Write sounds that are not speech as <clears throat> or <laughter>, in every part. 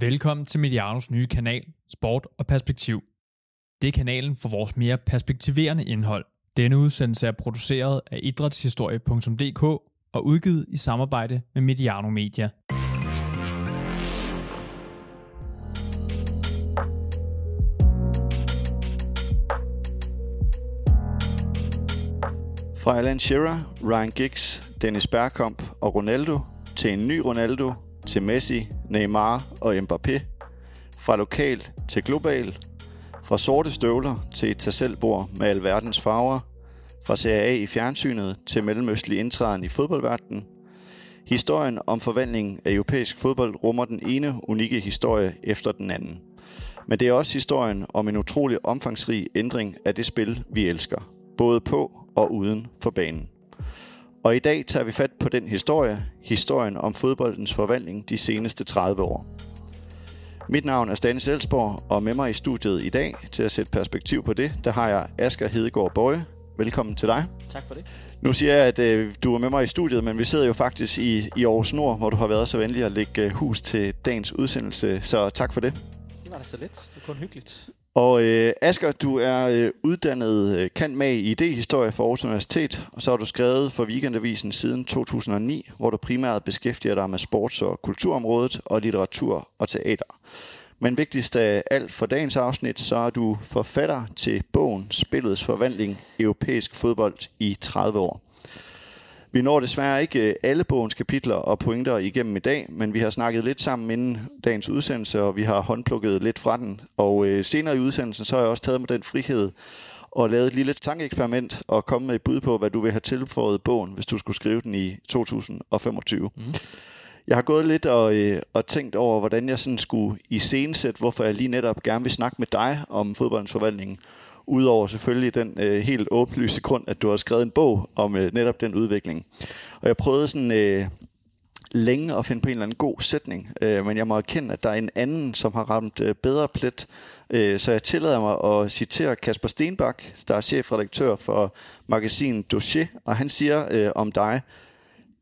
Velkommen til Medianos nye kanal, Sport og Perspektiv. Det er kanalen for vores mere perspektiverende indhold. Denne udsendelse er produceret af idrætshistorie.dk og udgivet i samarbejde med Mediano Media. Fra Alan Shearer, Ryan Giggs, Dennis Bergkamp og Ronaldo til en ny Ronaldo, til Messi, Neymar og Mbappé. Fra lokal til global. Fra sorte støvler til et tasselbord med alverdens farver. Fra Serie A i fjernsynet til mellemøstlig indtræden i fodboldverdenen. Historien om forvandlingen af europæisk fodbold rummer den ene unikke historie efter den anden. Men det er også historien om en utrolig omfangsrig ændring af det spil, vi elsker. Både på og uden for banen. Og i dag tager vi fat på den historie, historien om fodboldens forvandling de seneste 30 år. Mit navn er Stanis Elsborg, og med mig i studiet i dag til at sætte perspektiv på det, der har jeg Asger Hedegaard Bøje. Velkommen til dig. Tak for det. Nu siger jeg, at øh, du er med mig i studiet, men vi sidder jo faktisk i, i Aarhus Nord, hvor du har været så venlig at lægge øh, hus til dagens udsendelse, så tak for det. Det var da så let. Det er kun hyggeligt. Og øh, Asger, du er øh, uddannet øh, kant med i idehistorie for Aarhus Universitet, og så har du skrevet for Weekendavisen siden 2009, hvor du primært beskæftiger dig med sports- og kulturområdet og litteratur og teater. Men vigtigst af alt for dagens afsnit, så er du forfatter til bogen Spillets forvandling europæisk fodbold i 30 år. Vi når desværre ikke øh, alle bogens kapitler og pointer igennem i dag, men vi har snakket lidt sammen inden dagens udsendelse, og vi har håndplukket lidt fra den. Og øh, senere i udsendelsen, så har jeg også taget med den frihed og lavet et lille tankeeksperiment og kommet med et bud på, hvad du vil have tilføjet bogen, hvis du skulle skrive den i 2025. Mm. Jeg har gået lidt og, øh, og tænkt over, hvordan jeg sådan skulle iscenesætte, hvorfor jeg lige netop gerne vil snakke med dig om fodboldens forvandling. Udover selvfølgelig den øh, helt åbenlyse grund, at du har skrevet en bog om øh, netop den udvikling. Og jeg prøvede sådan øh, længe at finde på en eller anden god sætning, øh, men jeg må erkende, at der er en anden, som har ramt øh, bedre plet. Øh, så jeg tillader mig at citere Kasper Stenbak, der er chefredaktør for magasinet Dossier, og han siger øh, om dig,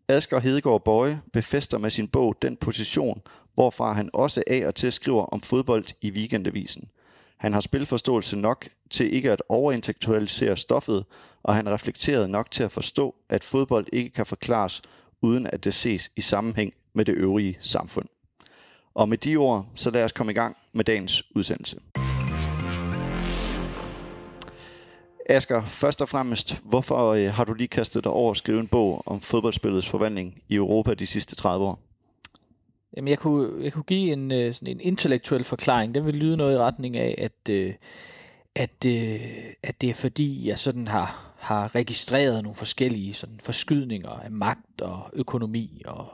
Asger Hedegaard Bøje befester med sin bog den position, hvorfra han også af og til skriver om fodbold i weekendavisen. Han har spilforståelse nok til ikke at overintellektualisere stoffet, og han reflekterede nok til at forstå, at fodbold ikke kan forklares, uden at det ses i sammenhæng med det øvrige samfund. Og med de ord, så lad os komme i gang med dagens udsendelse. Asger, først og fremmest, hvorfor øh, har du lige kastet dig over at skrive en bog om fodboldspillets forvandling i Europa de sidste 30 år? Jamen, jeg kunne, jeg kunne give en, øh, sådan en intellektuel forklaring. Den vil lyde noget i retning af, at, øh, at, øh, at det er fordi, jeg sådan har, har registreret nogle forskellige sådan forskydninger af magt og økonomi og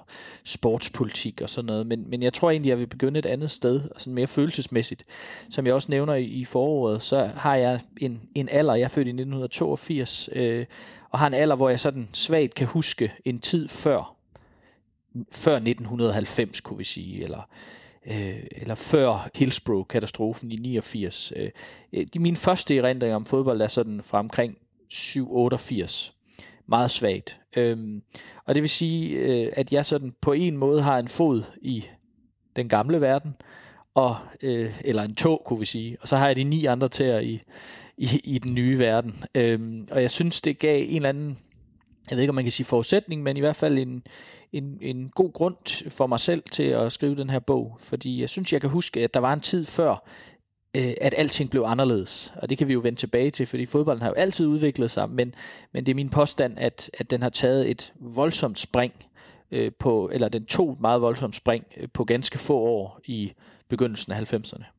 sportspolitik og sådan noget. Men, men jeg tror egentlig, jeg vil begynde et andet sted, sådan mere følelsesmæssigt. Som jeg også nævner i, i foråret, så har jeg en, en alder, jeg er født i 1982, øh, og har en alder, hvor jeg sådan svagt kan huske en tid før, før 1990, kunne vi sige, eller øh, eller før Hillsborough-katastrofen i 89. Øh, de mine første erindringer om fodbold er sådan fra omkring 788. Meget svagt. Øhm, og det vil sige, øh, at jeg sådan på en måde har en fod i den gamle verden, og, øh, eller en tog, kunne vi sige. Og så har jeg de ni andre tæer i, i, i den nye verden. Øhm, og jeg synes, det gav en eller anden, jeg ved ikke, om man kan sige forudsætning, men i hvert fald en, en, en god grund for mig selv til at skrive den her bog. Fordi jeg synes, jeg kan huske, at der var en tid før, øh, at alting blev anderledes. Og det kan vi jo vende tilbage til, fordi fodbolden har jo altid udviklet sig, men, men det er min påstand, at, at den har taget et voldsomt spring øh, på, eller den tog et meget voldsomt spring øh, på ganske få år i begyndelsen af 90'erne.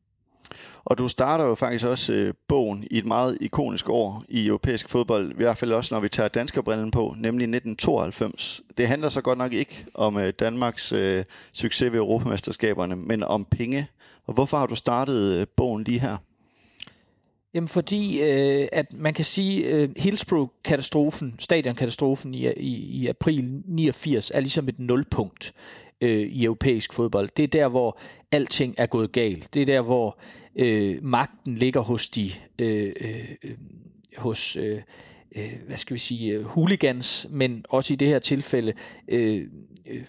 Og du starter jo faktisk også øh, bogen i et meget ikonisk år i europæisk fodbold, i hvert fald også når vi tager danskerbrillen på, nemlig 1992. Det handler så godt nok ikke om øh, Danmarks øh, succes ved Europamesterskaberne, men om penge. Og hvorfor har du startet øh, bogen lige her? Jamen fordi, øh, at man kan sige, øh, Hillsborough-katastrofen, stadionkatastrofen i, i, i april 89, er ligesom et nulpunkt øh, i europæisk fodbold. Det er der, hvor alting er gået galt. Det er der, hvor øh, Øh, magten ligger hos de øh, øh, hos øh, øh, hvad skal vi sige øh, hooligans, men også i det her tilfælde øh, øh, øh,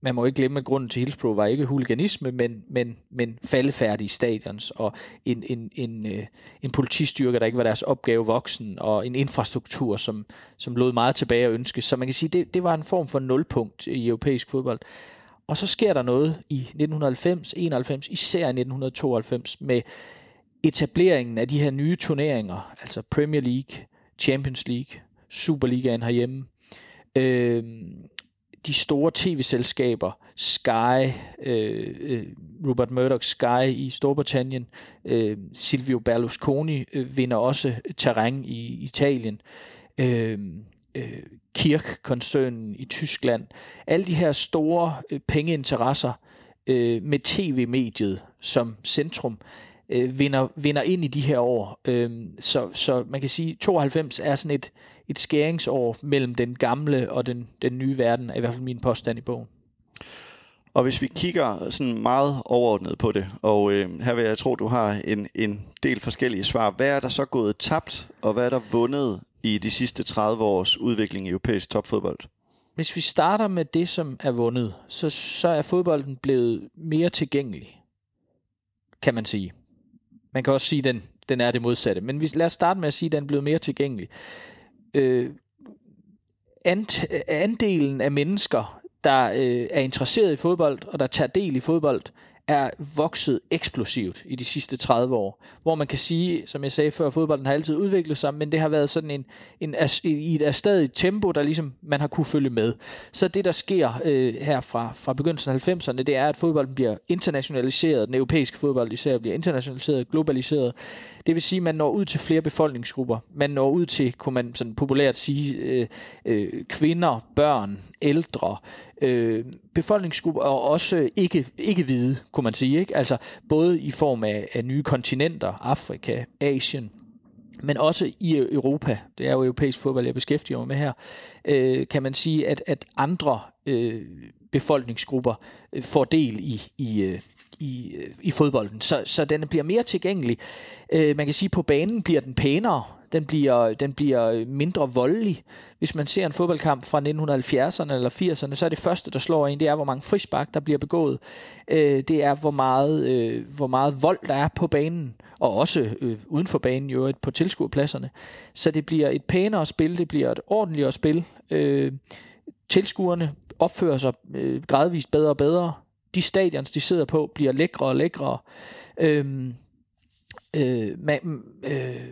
man må ikke glemme, at grunden til Hillsborough var ikke huliganisme, men, men, men faldefærdige stadions og en, en, en, øh, en politistyrke, der ikke var deres opgave voksen, og en infrastruktur, som, som lod meget tilbage at ønske. Så man kan sige, det, det var en form for nulpunkt i europæisk fodbold. Og så sker der noget i 1990, 91, især i 1992, med etableringen af de her nye turneringer, altså Premier League, Champions League, Superligaen herhjemme, øh, de store tv-selskaber, Sky, øh, Robert Rupert Murdoch Sky i Storbritannien, øh, Silvio Berlusconi øh, vinder også terræn i Italien, øhm, øh, øh, Kirk-koncernen i Tyskland. Alle de her store øh, pengeinteresser øh, med tv-mediet som centrum, øh, vinder, vinder ind i de her år. Øh, så, så man kan sige, at 92 er sådan et, et skæringsår mellem den gamle og den, den nye verden, er i hvert fald min påstand i bogen. Og hvis vi kigger sådan meget overordnet på det, og øh, her vil jeg tro, du har en, en del forskellige svar. Hvad er der så gået tabt, og hvad er der vundet i de sidste 30 års udvikling i europæisk topfodbold? Hvis vi starter med det, som er vundet, så, så er fodbolden blevet mere tilgængelig, kan man sige. Man kan også sige, at den, den er det modsatte. Men vi, lad os starte med at sige, at den er blevet mere tilgængelig. Øh, and, andelen af mennesker, der øh, er interesseret i fodbold, og der tager del i fodbold, er vokset eksplosivt i de sidste 30 år. Hvor man kan sige, som jeg sagde før, fodbolden har altid udviklet sig, men det har været sådan en, en i et stadig tempo, der ligesom man har kunne følge med. Så det, der sker øh, her fra, fra begyndelsen af 90'erne, det er, at fodbolden bliver internationaliseret, den europæiske fodbold især bliver internationaliseret, globaliseret. Det vil sige, at man når ud til flere befolkningsgrupper. Man når ud til, kunne man sådan populært sige, øh, øh, kvinder, børn, ældre, øh, befolkningsgrupper, og også ikke, ikke hvide, kunne man sige. Ikke? Altså både i form af, af nye kontinenter, Afrika, Asien, men også i Europa, det er jo europæisk fodbold, jeg beskæftiger mig med her, øh, kan man sige, at, at andre øh, befolkningsgrupper øh, får del i, i, øh, i, øh, i fodbolden. Så, så den bliver mere tilgængelig. Øh, man kan sige, at på banen bliver den pænere, den bliver, den bliver mindre voldelig. Hvis man ser en fodboldkamp fra 1970'erne eller 80'erne, så er det første, der slår en, det er, hvor mange frispark, der bliver begået. Øh, det er, hvor meget, øh, hvor meget vold, der er på banen, og også øh, uden for banen jo på tilskuerpladserne. Så det bliver et pænere spil, det bliver et ordentligere spil. Øh, tilskuerne opfører sig øh, gradvist bedre og bedre. De stadions, de sidder på, bliver lækre og lækre. Øh, øh, man, øh,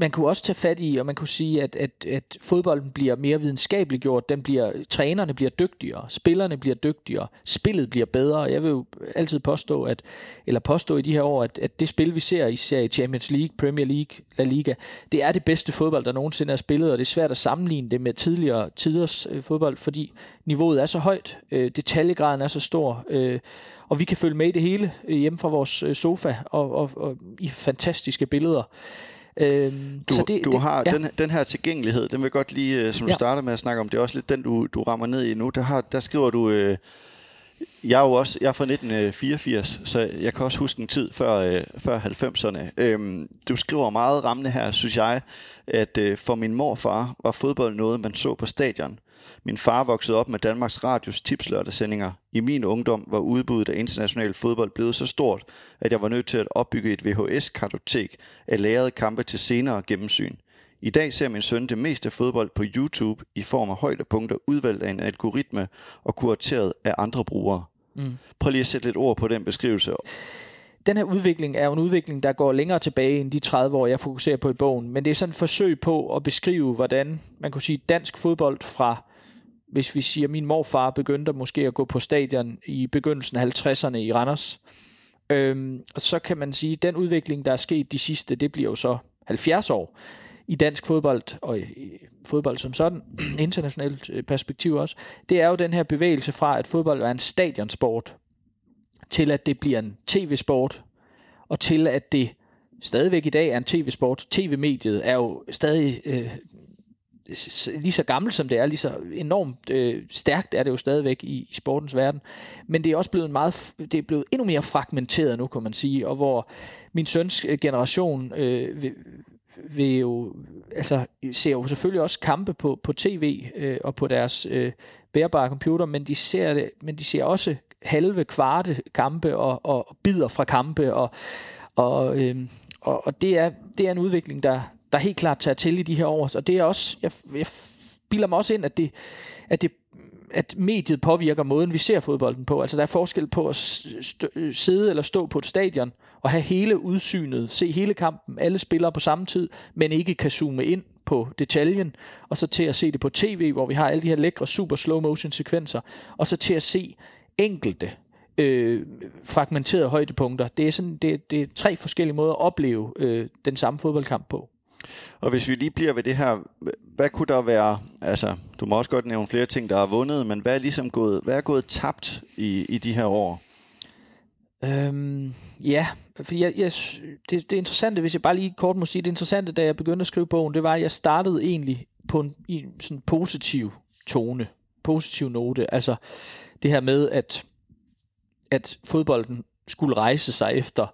man kunne også tage fat i, og man kunne sige, at, at, at fodbolden bliver mere videnskabeligt gjort, den bliver, trænerne bliver dygtigere, spillerne bliver dygtigere, spillet bliver bedre. Jeg vil jo altid påstå, at, eller påstå i de her år, at, at det spil, vi ser, især i Champions League, Premier League, La Liga, det er det bedste fodbold, der nogensinde er spillet, og det er svært at sammenligne det med tidligere tiders øh, fodbold, fordi niveauet er så højt, øh, detaljegraden er så stor, øh, og vi kan følge med i det hele øh, hjemme fra vores øh, sofa, og, og, og i fantastiske billeder. Øhm, du så det, du det, har ja. den, den her tilgængelighed, den vil godt lige, øh, som du ja. starter med at snakke om, det er også lidt den, du, du rammer ned i nu. Der, har, der skriver du, øh, jeg er jo også jeg er fra 1984, så jeg kan også huske en tid før, øh, før 90'erne. Øhm, du skriver meget rammende her, synes jeg, at øh, for min morfar var fodbold noget, man så på stadion. Min far voksede op med Danmarks Radios tipslørdagssendinger. I min ungdom var udbuddet af international fodbold blevet så stort, at jeg var nødt til at opbygge et VHS-kartotek af lærede kampe til senere gennemsyn. I dag ser min søn det meste fodbold på YouTube i form af højdepunkter udvalgt af en algoritme og kurateret af andre brugere. Mm. Prøv lige at sætte lidt ord på den beskrivelse. Den her udvikling er jo en udvikling, der går længere tilbage end de 30 år, jeg fokuserer på i bogen. Men det er sådan et forsøg på at beskrive, hvordan man kunne sige dansk fodbold fra hvis vi siger, at min morfar begyndte måske at gå på stadion i begyndelsen af 50'erne i Randers, øhm, og så kan man sige, at den udvikling, der er sket de sidste, det bliver jo så 70 år i dansk fodbold, og i fodbold som sådan, <clears throat> internationalt øh, perspektiv også, det er jo den her bevægelse fra, at fodbold er en stadionsport, til at det bliver en tv-sport, og til at det stadigvæk i dag er en tv-sport. TV-mediet er jo stadig øh, lige så gammelt som det er, lige så enormt øh, stærkt er det jo stadigvæk i, i sportens verden. Men det er også blevet meget, det er blevet endnu mere fragmenteret nu, kan man sige, og hvor min søns øh, generation øh, vil jo, altså, ser jo selvfølgelig også kampe på, på tv øh, og på deres øh, bærbare computer, men de ser det, men de ser også halve, kvarte kampe og, og bider fra kampe, og, og, øh, og, og det, er, det er en udvikling, der, der helt klart tager til i de her år, og det er også, jeg, jeg bilder mig også ind, at det, at det at mediet påvirker måden, vi ser fodbolden på. Altså der er forskel på at sidde eller stå på et stadion og have hele udsynet, se hele kampen, alle spillere på samme tid, men ikke kan zoome ind på detaljen, og så til at se det på tv, hvor vi har alle de her lækre super slow motion sekvenser, og så til at se enkelte øh, fragmenterede højdepunkter. Det er, sådan, det, det er tre forskellige måder at opleve øh, den samme fodboldkamp på. Og hvis vi lige bliver ved det her, hvad kunne der være, altså du må også godt nævne flere ting, der er vundet, men hvad er ligesom gået, hvad er gået tabt i, i de her år? Øhm, ja, for jeg, jeg, det, det interessante, hvis jeg bare lige kort må sige, det interessante, da jeg begyndte at skrive bogen, det var, at jeg startede egentlig på en, i en sådan positiv tone, positiv note, altså det her med, at, at fodbolden skulle rejse sig efter,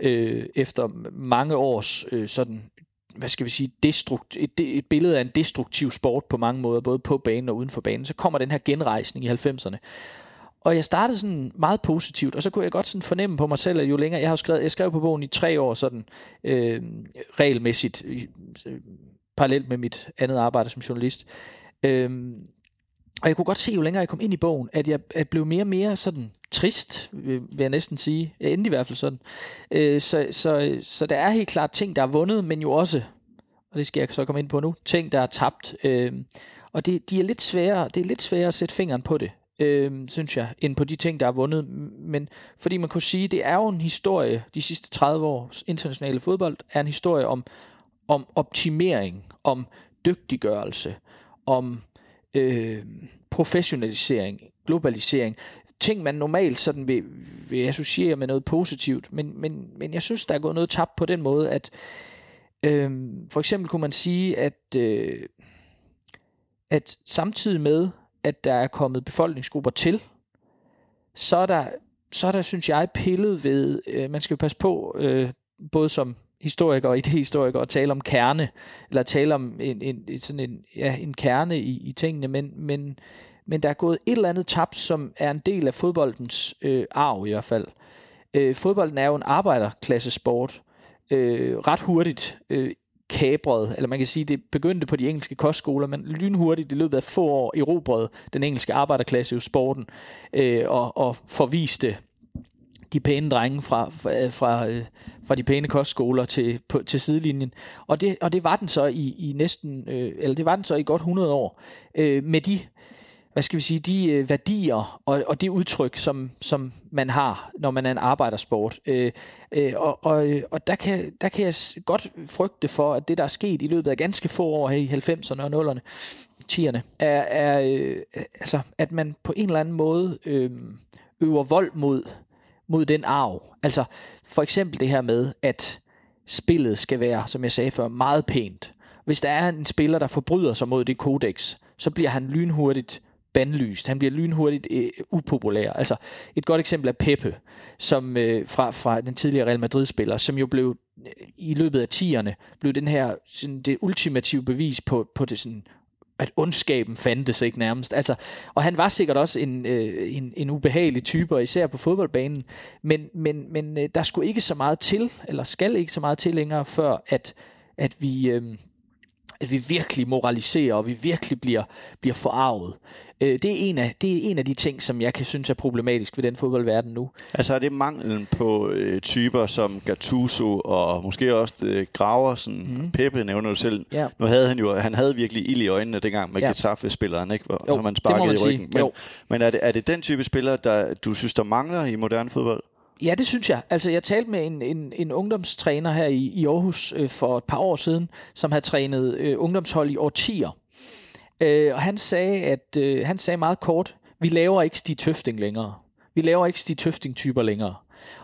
øh, efter mange års øh, sådan hvad skal vi sige, destrukt, et, et billede af en destruktiv sport på mange måder, både på banen og uden for banen, så kommer den her genrejsning i 90'erne. Og jeg startede sådan meget positivt, og så kunne jeg godt sådan fornemme på mig selv, at jo længere, jeg har skrevet, jeg skrev på bogen i tre år sådan øh, regelmæssigt, øh, parallelt med mit andet arbejde som journalist. Øh, og jeg kunne godt se, jo længere jeg kom ind i bogen, at jeg at blev mere og mere sådan trist, øh, vil jeg næsten sige. Jeg endte i hvert fald sådan. Øh, så, så, så der er helt klart ting, der er vundet, men jo også, og det skal jeg så komme ind på nu, ting, der er tabt. Øh, og det, de er lidt svære, det er lidt sværere at sætte fingeren på det, øh, synes jeg, end på de ting, der er vundet. Men fordi man kunne sige, det er jo en historie, de sidste 30 års internationale fodbold, er en historie om, om optimering, om dygtiggørelse, om øh, professionalisering, globalisering ting, man normalt sådan vil, vil associere med noget positivt, men, men, men jeg synes, der er gået noget tabt på den måde, at øh, for eksempel kunne man sige, at, øh, at samtidig med, at der er kommet befolkningsgrupper til, så er der, så er der synes jeg, pillet ved, øh, man skal jo passe på, øh, både som historiker og idehistoriker at tale om kerne, eller tale om en, en, sådan en, ja, en kerne i, i tingene, men, men men der er gået et eller andet tabt, som er en del af fodboldens øh, arv i hvert fald. Øh, fodbolden er jo en arbejderklasse sport. Øh, ret hurtigt øh, kabret, eller man kan sige, det begyndte på de engelske kostskoler, men lynhurtigt i løbet af få år erobrede den engelske arbejderklasse jo sporten, øh, og, og forviste de pæne drenge fra, fra, øh, fra, øh, fra de pæne kostskoler til, på, til sidelinjen. Og det, og det var den så i, i næsten, øh, eller det var den så i godt 100 år, øh, med de hvad skal vi sige, de øh, værdier og, og det udtryk, som, som man har, når man er en arbejdersport. Øh, øh, og og, øh, og der, kan, der kan jeg godt frygte for, at det, der er sket i løbet af ganske få år her i 90'erne og 0'erne, 10'erne, er, er øh, altså, at man på en eller anden måde øh, øver vold mod, mod den arv. Altså for eksempel det her med, at spillet skal være, som jeg sagde før, meget pænt. Hvis der er en spiller, der forbryder sig mod det kodex, så bliver han lynhurtigt bandlyst. Han bliver lynhurtigt øh, upopulær. Altså et godt eksempel er Pepe, som øh, fra, fra den tidligere Real Madrid-spiller, som jo blev øh, i løbet af tierne blev den her sådan, det ultimative bevis på, på det sådan at ondskaben fandtes ikke nærmest. Altså, og han var sikkert også en, øh, en, en ubehagelig type, og især på fodboldbanen. Men, men, men øh, der skulle ikke så meget til, eller skal ikke så meget til længere, før at, at vi... Øh, at vi virkelig moraliserer, og vi virkelig bliver, bliver forarvet. Øh, det, er en af, det er en af de ting, som jeg kan synes er problematisk ved den fodboldverden nu. Altså er det manglen på øh, typer som Gattuso og måske også øh, Graver, mm. Pepe nævner du selv. Ja. Nu havde han jo, han havde virkelig ild i øjnene dengang med ja. Getafe-spilleren, ikke? Hvor, jo, når man sparkede i ryggen. Men, men er, det, er det den type spiller, der du synes, der mangler i moderne fodbold? Ja, det synes jeg. Altså, jeg talte med en, en, en ungdomstræner her i, i Aarhus øh, for et par år siden, som har trænet øh, ungdomshold i årtier. Øh, og han sagde, at øh, han sagde meget kort, vi laver ikke Stig Tøfting længere. Vi laver ikke Stig Tøfting-typer længere.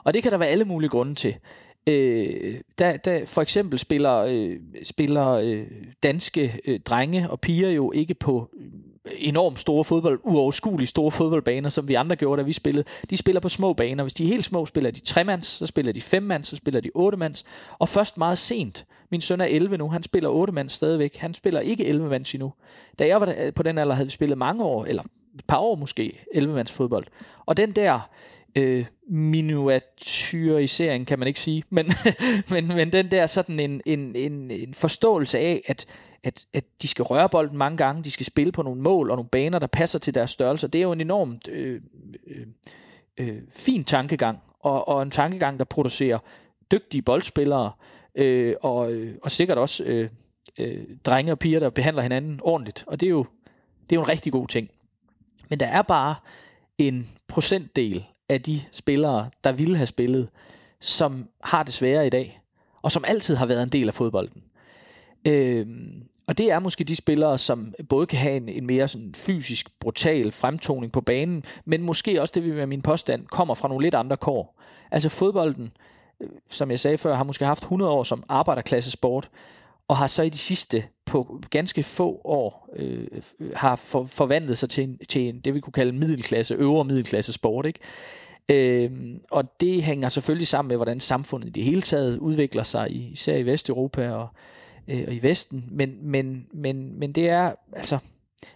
Og det kan der være alle mulige grunde til. Øh, der, der for eksempel spiller, øh, spiller øh, danske øh, drenge og piger jo ikke på enormt store fodbold, uoverskueligt store fodboldbaner, som vi andre gjorde, da vi spillede. De spiller på små baner. Hvis de er helt små, spiller de tremands, så spiller de femmands, så spiller de ottemands. Og først meget sent, Min søn er 11 nu, han spiller 8 mand stadigvæk. Han spiller ikke 11 mands endnu. Da jeg var på den alder, havde vi spillet mange år, eller et par år måske, 11 mands fodbold. Og den der øh, miniaturisering, kan man ikke sige, men, <laughs> men, men den der sådan en, en, en, en forståelse af, at, at, at de skal røre bolden mange gange, de skal spille på nogle mål og nogle baner, der passer til deres størrelse. Det er jo en enormt øh, øh, øh, fin tankegang, og, og en tankegang, der producerer dygtige boldspillere, øh, og, øh, og sikkert også øh, øh, drenge og piger, der behandler hinanden ordentligt. Og det er jo, det er jo en rigtig god ting. Men der er bare en procentdel af de spillere, der ville have spillet, som har det sværere i dag, og som altid har været en del af fodbolden. Øh, og det er måske de spillere, som både kan have en, en mere sådan fysisk, brutal fremtoning på banen, men måske også, det vil være min påstand, kommer fra nogle lidt andre kår. Altså fodbolden, øh, som jeg sagde før, har måske haft 100 år som arbejderklassesport, sport, og har så i de sidste på ganske få år øh, har for, forvandlet sig til, en, til en, det vi kunne kalde middelklasse, øvre middelklasse sport. Ikke? Øh, og det hænger selvfølgelig sammen med, hvordan samfundet i det hele taget udvikler sig, især i Vesteuropa og, øh, og i Vesten. Men, men, men, men det er, altså,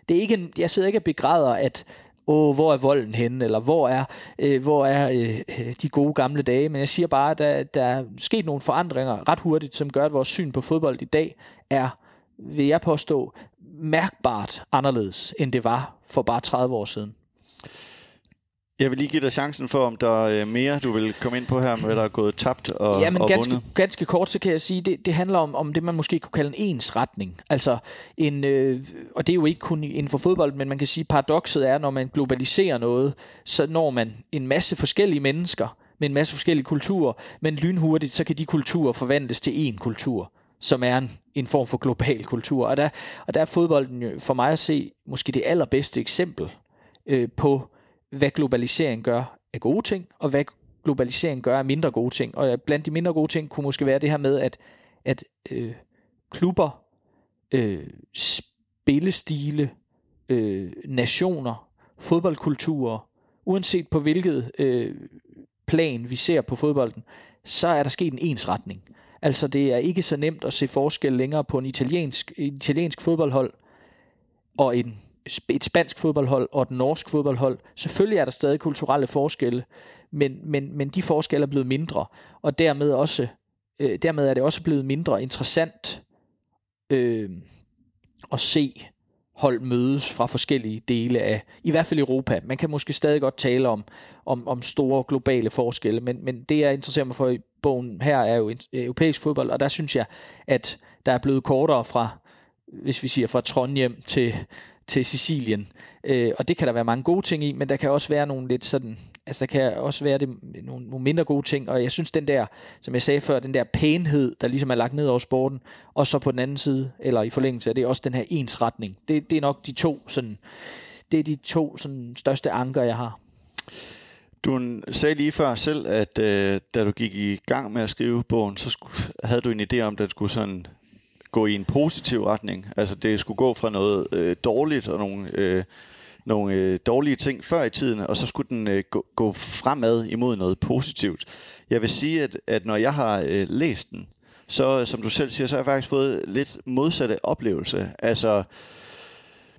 det er ikke en, jeg sidder ikke og begræder, at åh, hvor er volden henne, eller hvor er, øh, hvor er øh, øh, de gode gamle dage. Men jeg siger bare, at der, der er sket nogle forandringer ret hurtigt, som gør, at vores syn på fodbold i dag er, vil jeg påstå, mærkbart anderledes, end det var for bare 30 år siden. Jeg vil lige give dig chancen for, om der er mere, du vil komme ind på her, med der er gået tabt og, ja, men og ganske, vundet. ganske kort, så kan jeg sige, det, det handler om, om det, man måske kunne kalde en ensretning. Altså en, øh, og det er jo ikke kun inden for fodbold, men man kan sige, paradokset er, når man globaliserer noget, så når man en masse forskellige mennesker med en masse forskellige kulturer, men lynhurtigt, så kan de kulturer forvandles til én kultur som er en, en form for global kultur. Og der, og der er fodbolden jo for mig at se måske det allerbedste eksempel øh, på hvad globalisering gør af gode ting, og hvad globalisering gør af mindre gode ting. Og blandt de mindre gode ting kunne måske være det her med, at, at øh, klubber, øh, spillestile, øh, nationer, fodboldkulturer, uanset på hvilket øh, plan vi ser på fodbolden, så er der sket en ensretning. Altså det er ikke så nemt at se forskel længere på en italiensk, en italiensk fodboldhold og en et spansk fodboldhold og et norsk fodboldhold. Selvfølgelig er der stadig kulturelle forskelle, men, men, men de forskelle er blevet mindre, og dermed, også, øh, dermed er det også blevet mindre interessant øh, at se hold mødes fra forskellige dele af, i hvert fald Europa. Man kan måske stadig godt tale om, om, om store globale forskelle, men, men det jeg interesserer mig for i bogen her er jo europæisk fodbold, og der synes jeg, at der er blevet kortere fra, hvis vi siger fra Trondheim til, til Sicilien. Øh, og det kan der være mange gode ting i, men der kan også være nogle lidt sådan, altså der kan også være det, nogle, nogle mindre gode ting, og jeg synes den der, som jeg sagde før, den der pænhed, der ligesom er lagt ned over sporten, og så på den anden side, eller i forlængelse af det, også den her ensretning. Det, det er nok de to sådan, det er de to sådan, største anker, jeg har. Du sagde lige før selv, at øh, da du gik i gang med at skrive bogen, så skulle, havde du en idé om, at den skulle sådan gå i en positiv retning. Altså det skulle gå fra noget øh, dårligt og nogle, øh, nogle øh, dårlige ting før i tiden, og så skulle den øh, gå, gå fremad imod noget positivt. Jeg vil sige, at, at når jeg har øh, læst den, så som du selv siger, så har jeg faktisk fået lidt modsatte oplevelse. Altså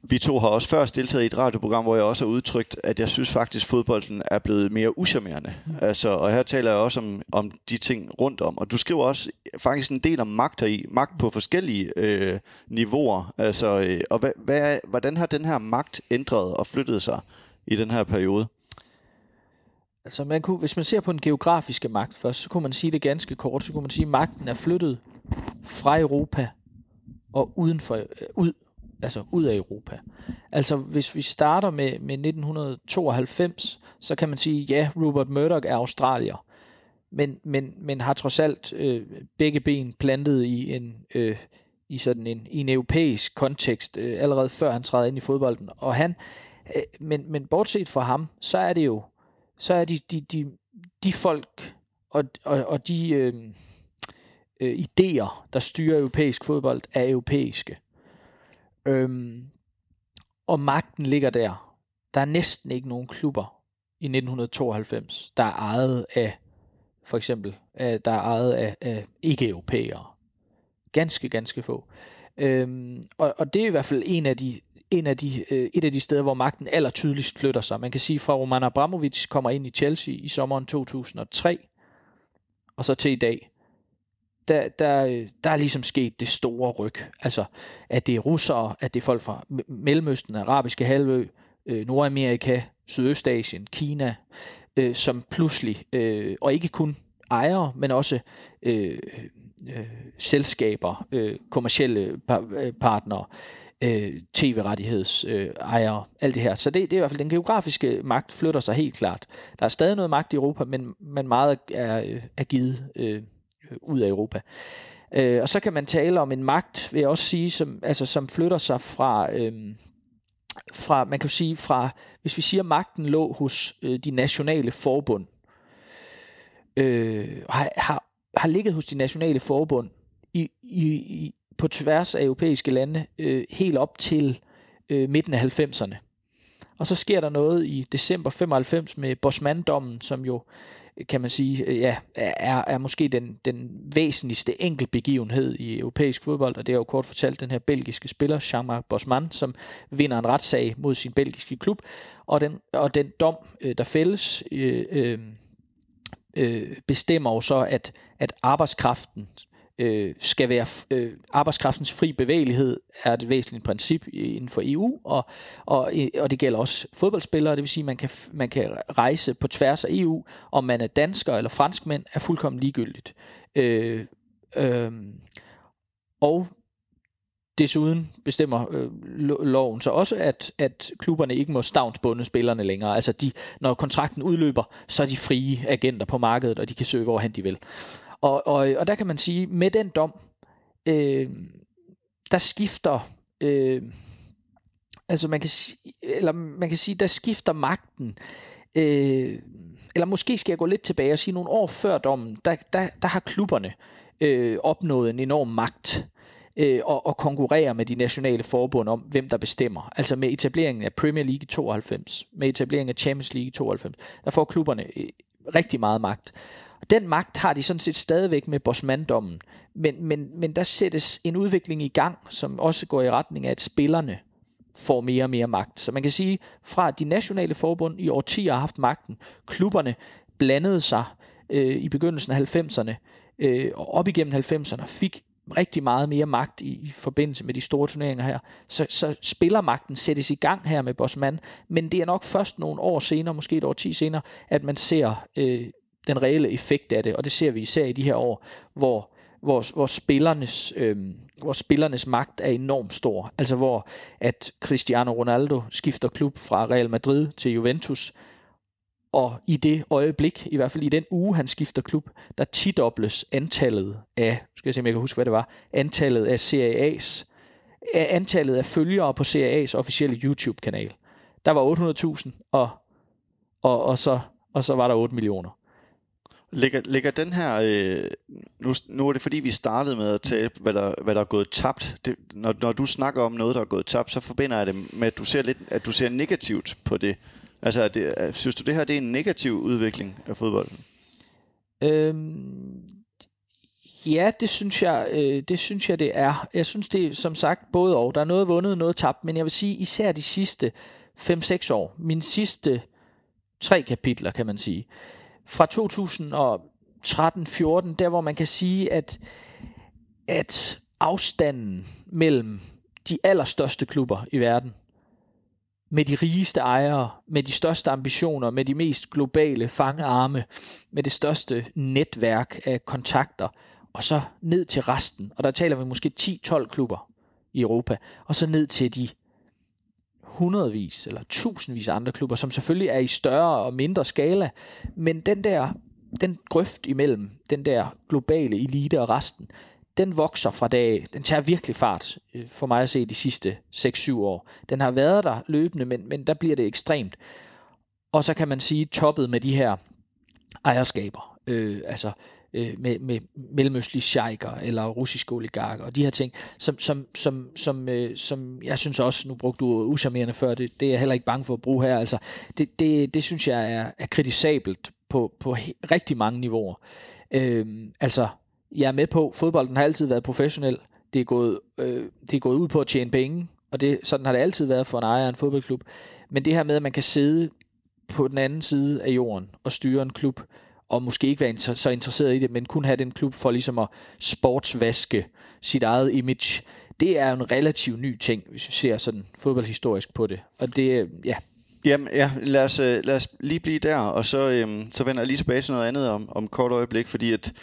vi to har også før deltaget i et radioprogram, hvor jeg også har udtrykt, at jeg synes faktisk, at fodbolden er blevet mere uschammerende. Mm. Altså, og her taler jeg også om, om de ting rundt om. Og du skriver også faktisk en del om magt her i. Magt på forskellige øh, niveauer. Altså, øh, og hvad, hvad, hvordan har den her magt ændret og flyttet sig i den her periode? Altså man kunne, hvis man ser på den geografiske magt først, så kunne man sige det ganske kort. Så kunne man sige, at magten er flyttet fra Europa og uden for, øh, ud altså ud af Europa. Altså hvis vi starter med, med 1992, så kan man sige, ja, Rupert Murdoch er australier, men, men, men har trods alt øh, begge ben plantet i en, øh, i sådan en, i en europæisk kontekst, øh, allerede før han træder ind i fodbolden. Og han, øh, men, men bortset fra ham, så er det jo, så er de, de, de, de folk og, og, og de øh, øh, idéer, der styrer europæisk fodbold, er europæiske. Øhm, og magten ligger der. Der er næsten ikke nogen klubber i 1992, der er ejet af, for eksempel, der er ejet af, af ikke-europæere. Ganske, ganske få. Øhm, og, og det er i hvert fald en af de, en af de, øh, et af de steder, hvor magten aller tydeligst flytter sig. Man kan sige, fra Roman Abramovich kommer ind i Chelsea i sommeren 2003, og så til i dag, der, der, der er ligesom sket det store ryg. Altså, at det er russere, at det er folk fra Mellemøsten, Arabiske halvø, øh, Nordamerika, Sydøstasien, Kina, øh, som pludselig, øh, og ikke kun ejere, men også øh, øh, selskaber, øh, kommersielle par, øh, partnere, øh, tv-rettighedsejere, øh, alt det her. Så det, det er i hvert fald, den geografiske magt flytter sig helt klart. Der er stadig noget magt i Europa, men, men meget er, er givet øh, Øh, ud af Europa. Øh, og så kan man tale om en magt, vil jeg også sige, som, altså, som flytter sig fra, øh, fra, man kan sige, fra, hvis vi siger, magten lå hos øh, de nationale forbund, øh, har, har, har ligget hos de nationale forbund i, i, i, på tværs af europæiske lande øh, helt op til øh, midten af 90'erne. Og så sker der noget i december 95 med Bosman-dommen, som jo kan man sige, øh, ja, er, er måske den, den væsentligste enkeltbegivenhed i europæisk fodbold, og det er jo kort fortalt den her belgiske spiller, Jean-Marc Bosman, som vinder en retssag mod sin belgiske klub, og den, og den dom, øh, der fælles, øh, øh, øh, bestemmer jo så, at, at arbejdskraften øh, skal være øh, arbejdskraftens fri bevægelighed er et væsentligt princip inden for EU, og, og, og det gælder også fodboldspillere, det vil sige, at man kan, man kan rejse på tværs af EU, om man er dansker eller franskmænd, er fuldkommen ligegyldigt. Øh, øh, og Desuden bestemmer øh, loven så også, at, at klubberne ikke må stavnsbunde spillerne længere. Altså de, når kontrakten udløber, så er de frie agenter på markedet, og de kan søge hvorhen de vil. Og, og, og der kan man sige, med den dom, øh, der skifter, øh, altså man kan, eller man kan sige, der skifter magten, øh, eller måske skal jeg gå lidt tilbage og sige, nogle år før dommen, der, der, der har klubberne øh, opnået en enorm magt øh, og, og konkurrere med de nationale forbund om, hvem der bestemmer. Altså med etableringen af Premier League i 92, med etableringen af Champions League i 92, der får klubberne øh, rigtig meget magt. Den magt har de sådan set stadigvæk med Bosman-dommen. Men, men, men der sættes en udvikling i gang, som også går i retning af, at spillerne får mere og mere magt. Så man kan sige, fra de nationale forbund i årtier har haft magten, klubberne blandede sig øh, i begyndelsen af 90'erne, øh, og op igennem 90'erne fik rigtig meget mere magt i, i forbindelse med de store turneringer her. Så, så spillermagten sættes i gang her med Bosman, men det er nok først nogle år senere, måske et år ti senere, at man ser øh, den reelle effekt af det, og det ser vi især i de her år, hvor hvor, hvor, spillernes, øh, hvor spillernes magt er enormt stor. Altså hvor at Cristiano Ronaldo skifter klub fra Real Madrid til Juventus, og i det øjeblik, i hvert fald i den uge, han skifter klub, der tidobles antallet af, skal jeg se, om jeg kan huske, hvad det var, antallet af CAA's, antallet af følgere på CAA's officielle YouTube-kanal. Der var 800.000, og, og, og, så, og så var der 8 millioner. Ligger, ligger den her... Øh, nu, nu er det fordi, vi startede med at tale, hvad der, hvad der er gået tabt. Det, når, når du snakker om noget, der er gået tabt, så forbinder jeg det med, at du ser, lidt, at du ser negativt på det. Altså, det, synes du, det her det er en negativ udvikling af fodbolden? Øhm, ja, det synes, jeg, øh, det synes jeg, det er. Jeg synes, det er som sagt både og. Der er noget vundet, noget tabt, men jeg vil sige, især de sidste 5-6 år, mine sidste tre kapitler, kan man sige, fra 2013-14, der hvor man kan sige, at, at afstanden mellem de allerstørste klubber i verden, med de rigeste ejere, med de største ambitioner, med de mest globale fangearme, med det største netværk af kontakter, og så ned til resten. Og der taler vi måske 10-12 klubber i Europa, og så ned til de hundredvis eller tusindvis af andre klubber, som selvfølgelig er i større og mindre skala, men den der den grøft imellem den der globale elite og resten, den vokser fra dag Den tager virkelig fart, øh, for mig at se, de sidste 6-7 år. Den har været der løbende, men, men der bliver det ekstremt. Og så kan man sige, toppet med de her ejerskaber. Øh, altså øh, med, med mellemøstlige sheiker eller russiske oligarker og de her ting, som, som, som, som, øh, som jeg synes også, nu brugte du uschammerende før, det, det er jeg heller ikke bange for at bruge her, altså det, det, det synes jeg er, er kritisabelt på, på rigtig mange niveauer. Øh, altså jeg er med på, fodbolden har altid været professionel. Det er gået, øh, det er gået ud på at tjene penge, og det, sådan har det altid været for en ejer af en fodboldklub. Men det her med, at man kan sidde på den anden side af jorden og styre en klub, og måske ikke være så interesseret i det, men kun have den klub for ligesom at sportsvaske sit eget image, det er en relativt ny ting, hvis vi ser sådan fodboldhistorisk på det. Og det, øh, ja, Jamen, ja, lad os, øh, lad os lige blive der, og så, øhm, så vender jeg lige tilbage til noget andet om, om kort øjeblik, fordi at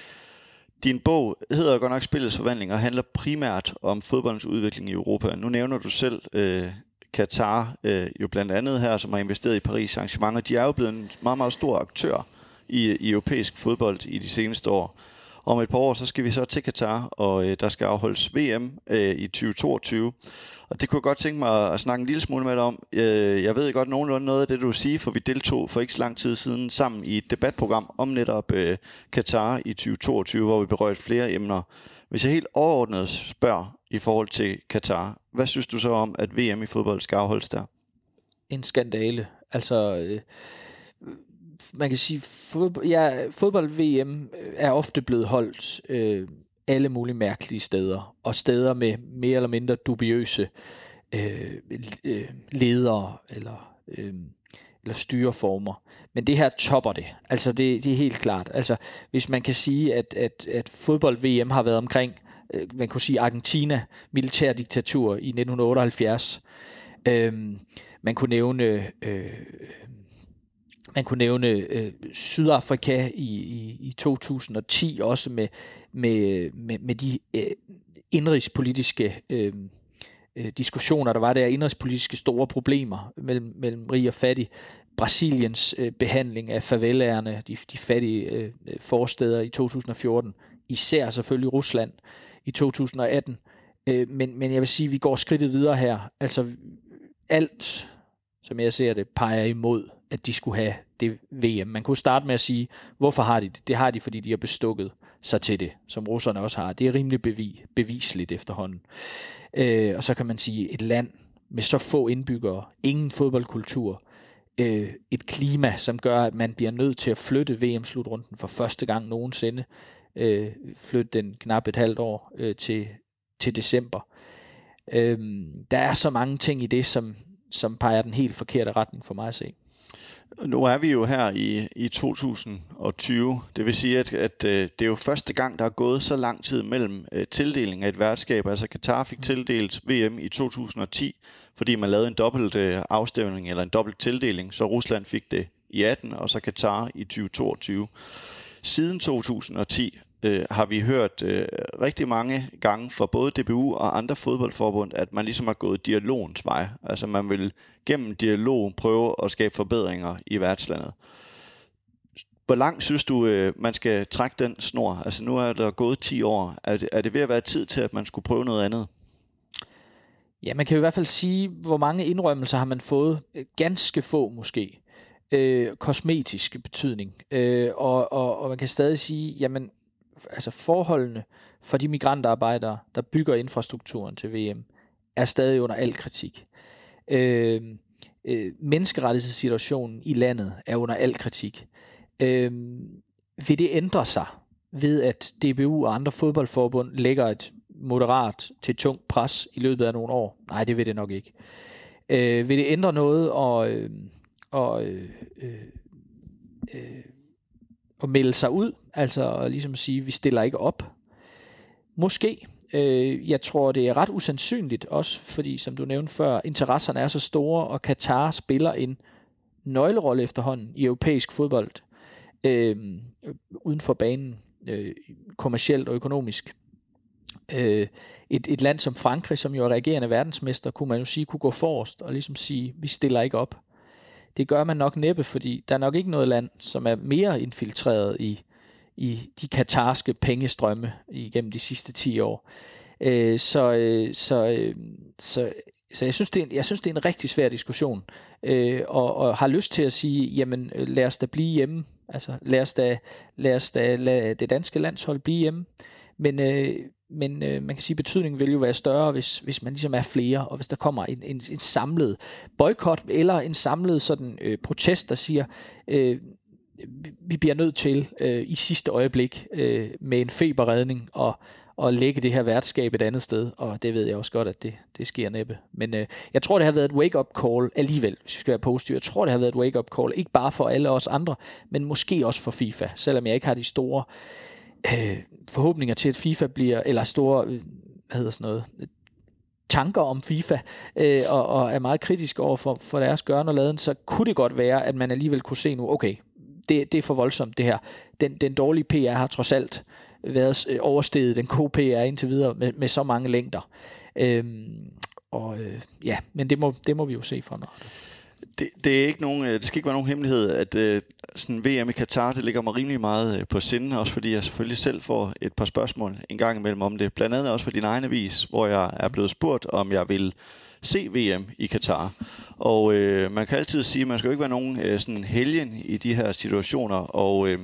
din bog hedder godt nok Spillets Forvandling og handler primært om fodboldens udvikling i Europa. Nu nævner du selv øh, Katar øh, jo blandt andet her, som har investeret i Paris arrangementer. De er jo blevet en meget, meget stor aktør i, i europæisk fodbold i de seneste år. Om et par år, så skal vi så til Katar, og øh, der skal afholdes VM øh, i 2022. Og det kunne jeg godt tænke mig at snakke en lille smule med dig om. Øh, jeg ved godt nogenlunde noget af det, du vil sige, for vi deltog for ikke så lang tid siden sammen i et debatprogram om netop øh, Katar i 2022, hvor vi berørte flere emner. Hvis jeg helt overordnet spørger i forhold til Katar, hvad synes du så om, at VM i fodbold skal afholdes der? En skandale. Altså, øh, man kan sige, fodbold, ja, fodbold-VM øh, er ofte blevet holdt øh, alle mulige mærkelige steder, og steder med mere eller mindre dubiøse øh, øh, ledere eller, øh, eller styreformer. Men det her topper det. Altså det, det er helt klart. Altså hvis man kan sige, at, at, at fodbold-VM har været omkring, øh, man kunne sige Argentina, militærdiktatur i 1978. Øh, man kunne nævne øh, man kunne nævne øh, Sydafrika i, i, i 2010 også med, med, med, med de øh, indrigspolitiske øh, øh, diskussioner, der var der, indrigspolitiske store problemer mellem, mellem rig og fattig. Brasiliens øh, behandling af favelaerne, de, de fattige øh, forsteder i 2014, især selvfølgelig Rusland i 2018. Øh, men, men jeg vil sige, at vi går skridtet videre her. Altså alt, som jeg ser det, peger imod at de skulle have det VM. Man kunne starte med at sige, hvorfor har de det? Det har de, fordi de har bestukket sig til det, som russerne også har. Det er rimelig bevis, bevisligt efterhånden. Øh, og så kan man sige, et land med så få indbyggere, ingen fodboldkultur, øh, et klima, som gør, at man bliver nødt til at flytte VM-slutrunden for første gang nogensinde, øh, flytte den knap et halvt år øh, til, til december. Øh, der er så mange ting i det, som, som peger den helt forkerte retning for mig at se. Nu er vi jo her i, i 2020. Det vil sige, at, at øh, det er jo første gang, der er gået så lang tid mellem øh, uh, tildeling af et værtskab. Altså Qatar fik tildelt VM i 2010, fordi man lavede en dobbelt uh, afstemning eller en dobbelt tildeling, så Rusland fik det i 18 og så Qatar i 2022. Siden 2010 øh, har vi hørt øh, rigtig mange gange fra både DBU og andre fodboldforbund, at man ligesom har gået dialogens vej. Altså man vil gennem dialog prøve at skabe forbedringer i værtslandet. Hvor langt synes du, øh, man skal trække den snor? Altså nu er der gået 10 år. Er det, er det ved at være tid til, at man skulle prøve noget andet? Ja, man kan i hvert fald sige, hvor mange indrømmelser har man fået. Ganske få måske. Øh, kosmetisk betydning. Øh, og, og, og man kan stadig sige, jamen altså forholdene for de migrantarbejdere, der bygger infrastrukturen til VM, er stadig under al kritik. Øh, øh, menneskerettighedssituationen i landet er under al kritik. Øh, vil det ændre sig ved, at DBU og andre fodboldforbund lægger et moderat til tungt pres i løbet af nogle år? Nej, det vil det nok ikke. Øh, vil det ændre noget og, øh, og øh, øh, øh, at melde sig ud, altså ligesom at sige, vi stiller ikke op. Måske. Øh, jeg tror, det er ret usandsynligt, også fordi, som du nævnte før, interesserne er så store, og Katar spiller en nøglerolle efterhånden i europæisk fodbold, øh, uden for banen, øh, kommercielt og økonomisk. Øh, et, et land som Frankrig, som jo er regerende verdensmester, kunne man jo sige, kunne gå forrest og ligesom sige, vi stiller ikke op. Det gør man nok næppe, fordi der er nok ikke noget land, som er mere infiltreret i, i de katarske pengestrømme igennem de sidste 10 år. Øh, så, øh, så, øh, så, så jeg synes, det er, jeg synes, det er en rigtig svær diskussion, øh, og, og har lyst til at sige, jamen øh, lad os da blive hjemme, altså lad os da, lad os da lad det danske landshold blive hjemme, men, øh, men øh, man kan sige, at betydningen vil jo være større, hvis, hvis man ligesom er flere, og hvis der kommer en, en, en samlet boykot eller en samlet sådan øh, protest, der siger, øh, vi bliver nødt til øh, i sidste øjeblik øh, med en feberredning og og lægge det her værtskab et andet sted, og det ved jeg også godt, at det, det sker næppe. Men øh, jeg tror, det har været et wake-up call alligevel, hvis vi skal være positive. Jeg tror, det har været et wake-up call, ikke bare for alle os andre, men måske også for FIFA, selvom jeg ikke har de store øh, forhåbninger til, at FIFA bliver, eller store, øh, hvad hedder sådan noget, tanker om FIFA, øh, og, og er meget kritisk over for, for deres gørn og laden, så kunne det godt være, at man alligevel kunne se nu, okay, det, det er for voldsomt det her. Den, den dårlige PR har trods alt været øh, oversteget den gode PR indtil videre med, med så mange længder. Øhm, og øh, ja, men det må, det må vi jo se fremad. Det, det, er ikke nogen, øh, det skal ikke være nogen hemmelighed, at øh, sådan VM i Katar, det ligger mig rimelig meget øh, på sinde, også fordi jeg selvfølgelig selv får et par spørgsmål en gang imellem om det. Blandt andet også for din egen avis, hvor jeg er blevet spurgt, om jeg vil se VM i Katar. Og øh, man kan altid sige, at man skal jo ikke være nogen øh, sådan helgen i de her situationer, og øh,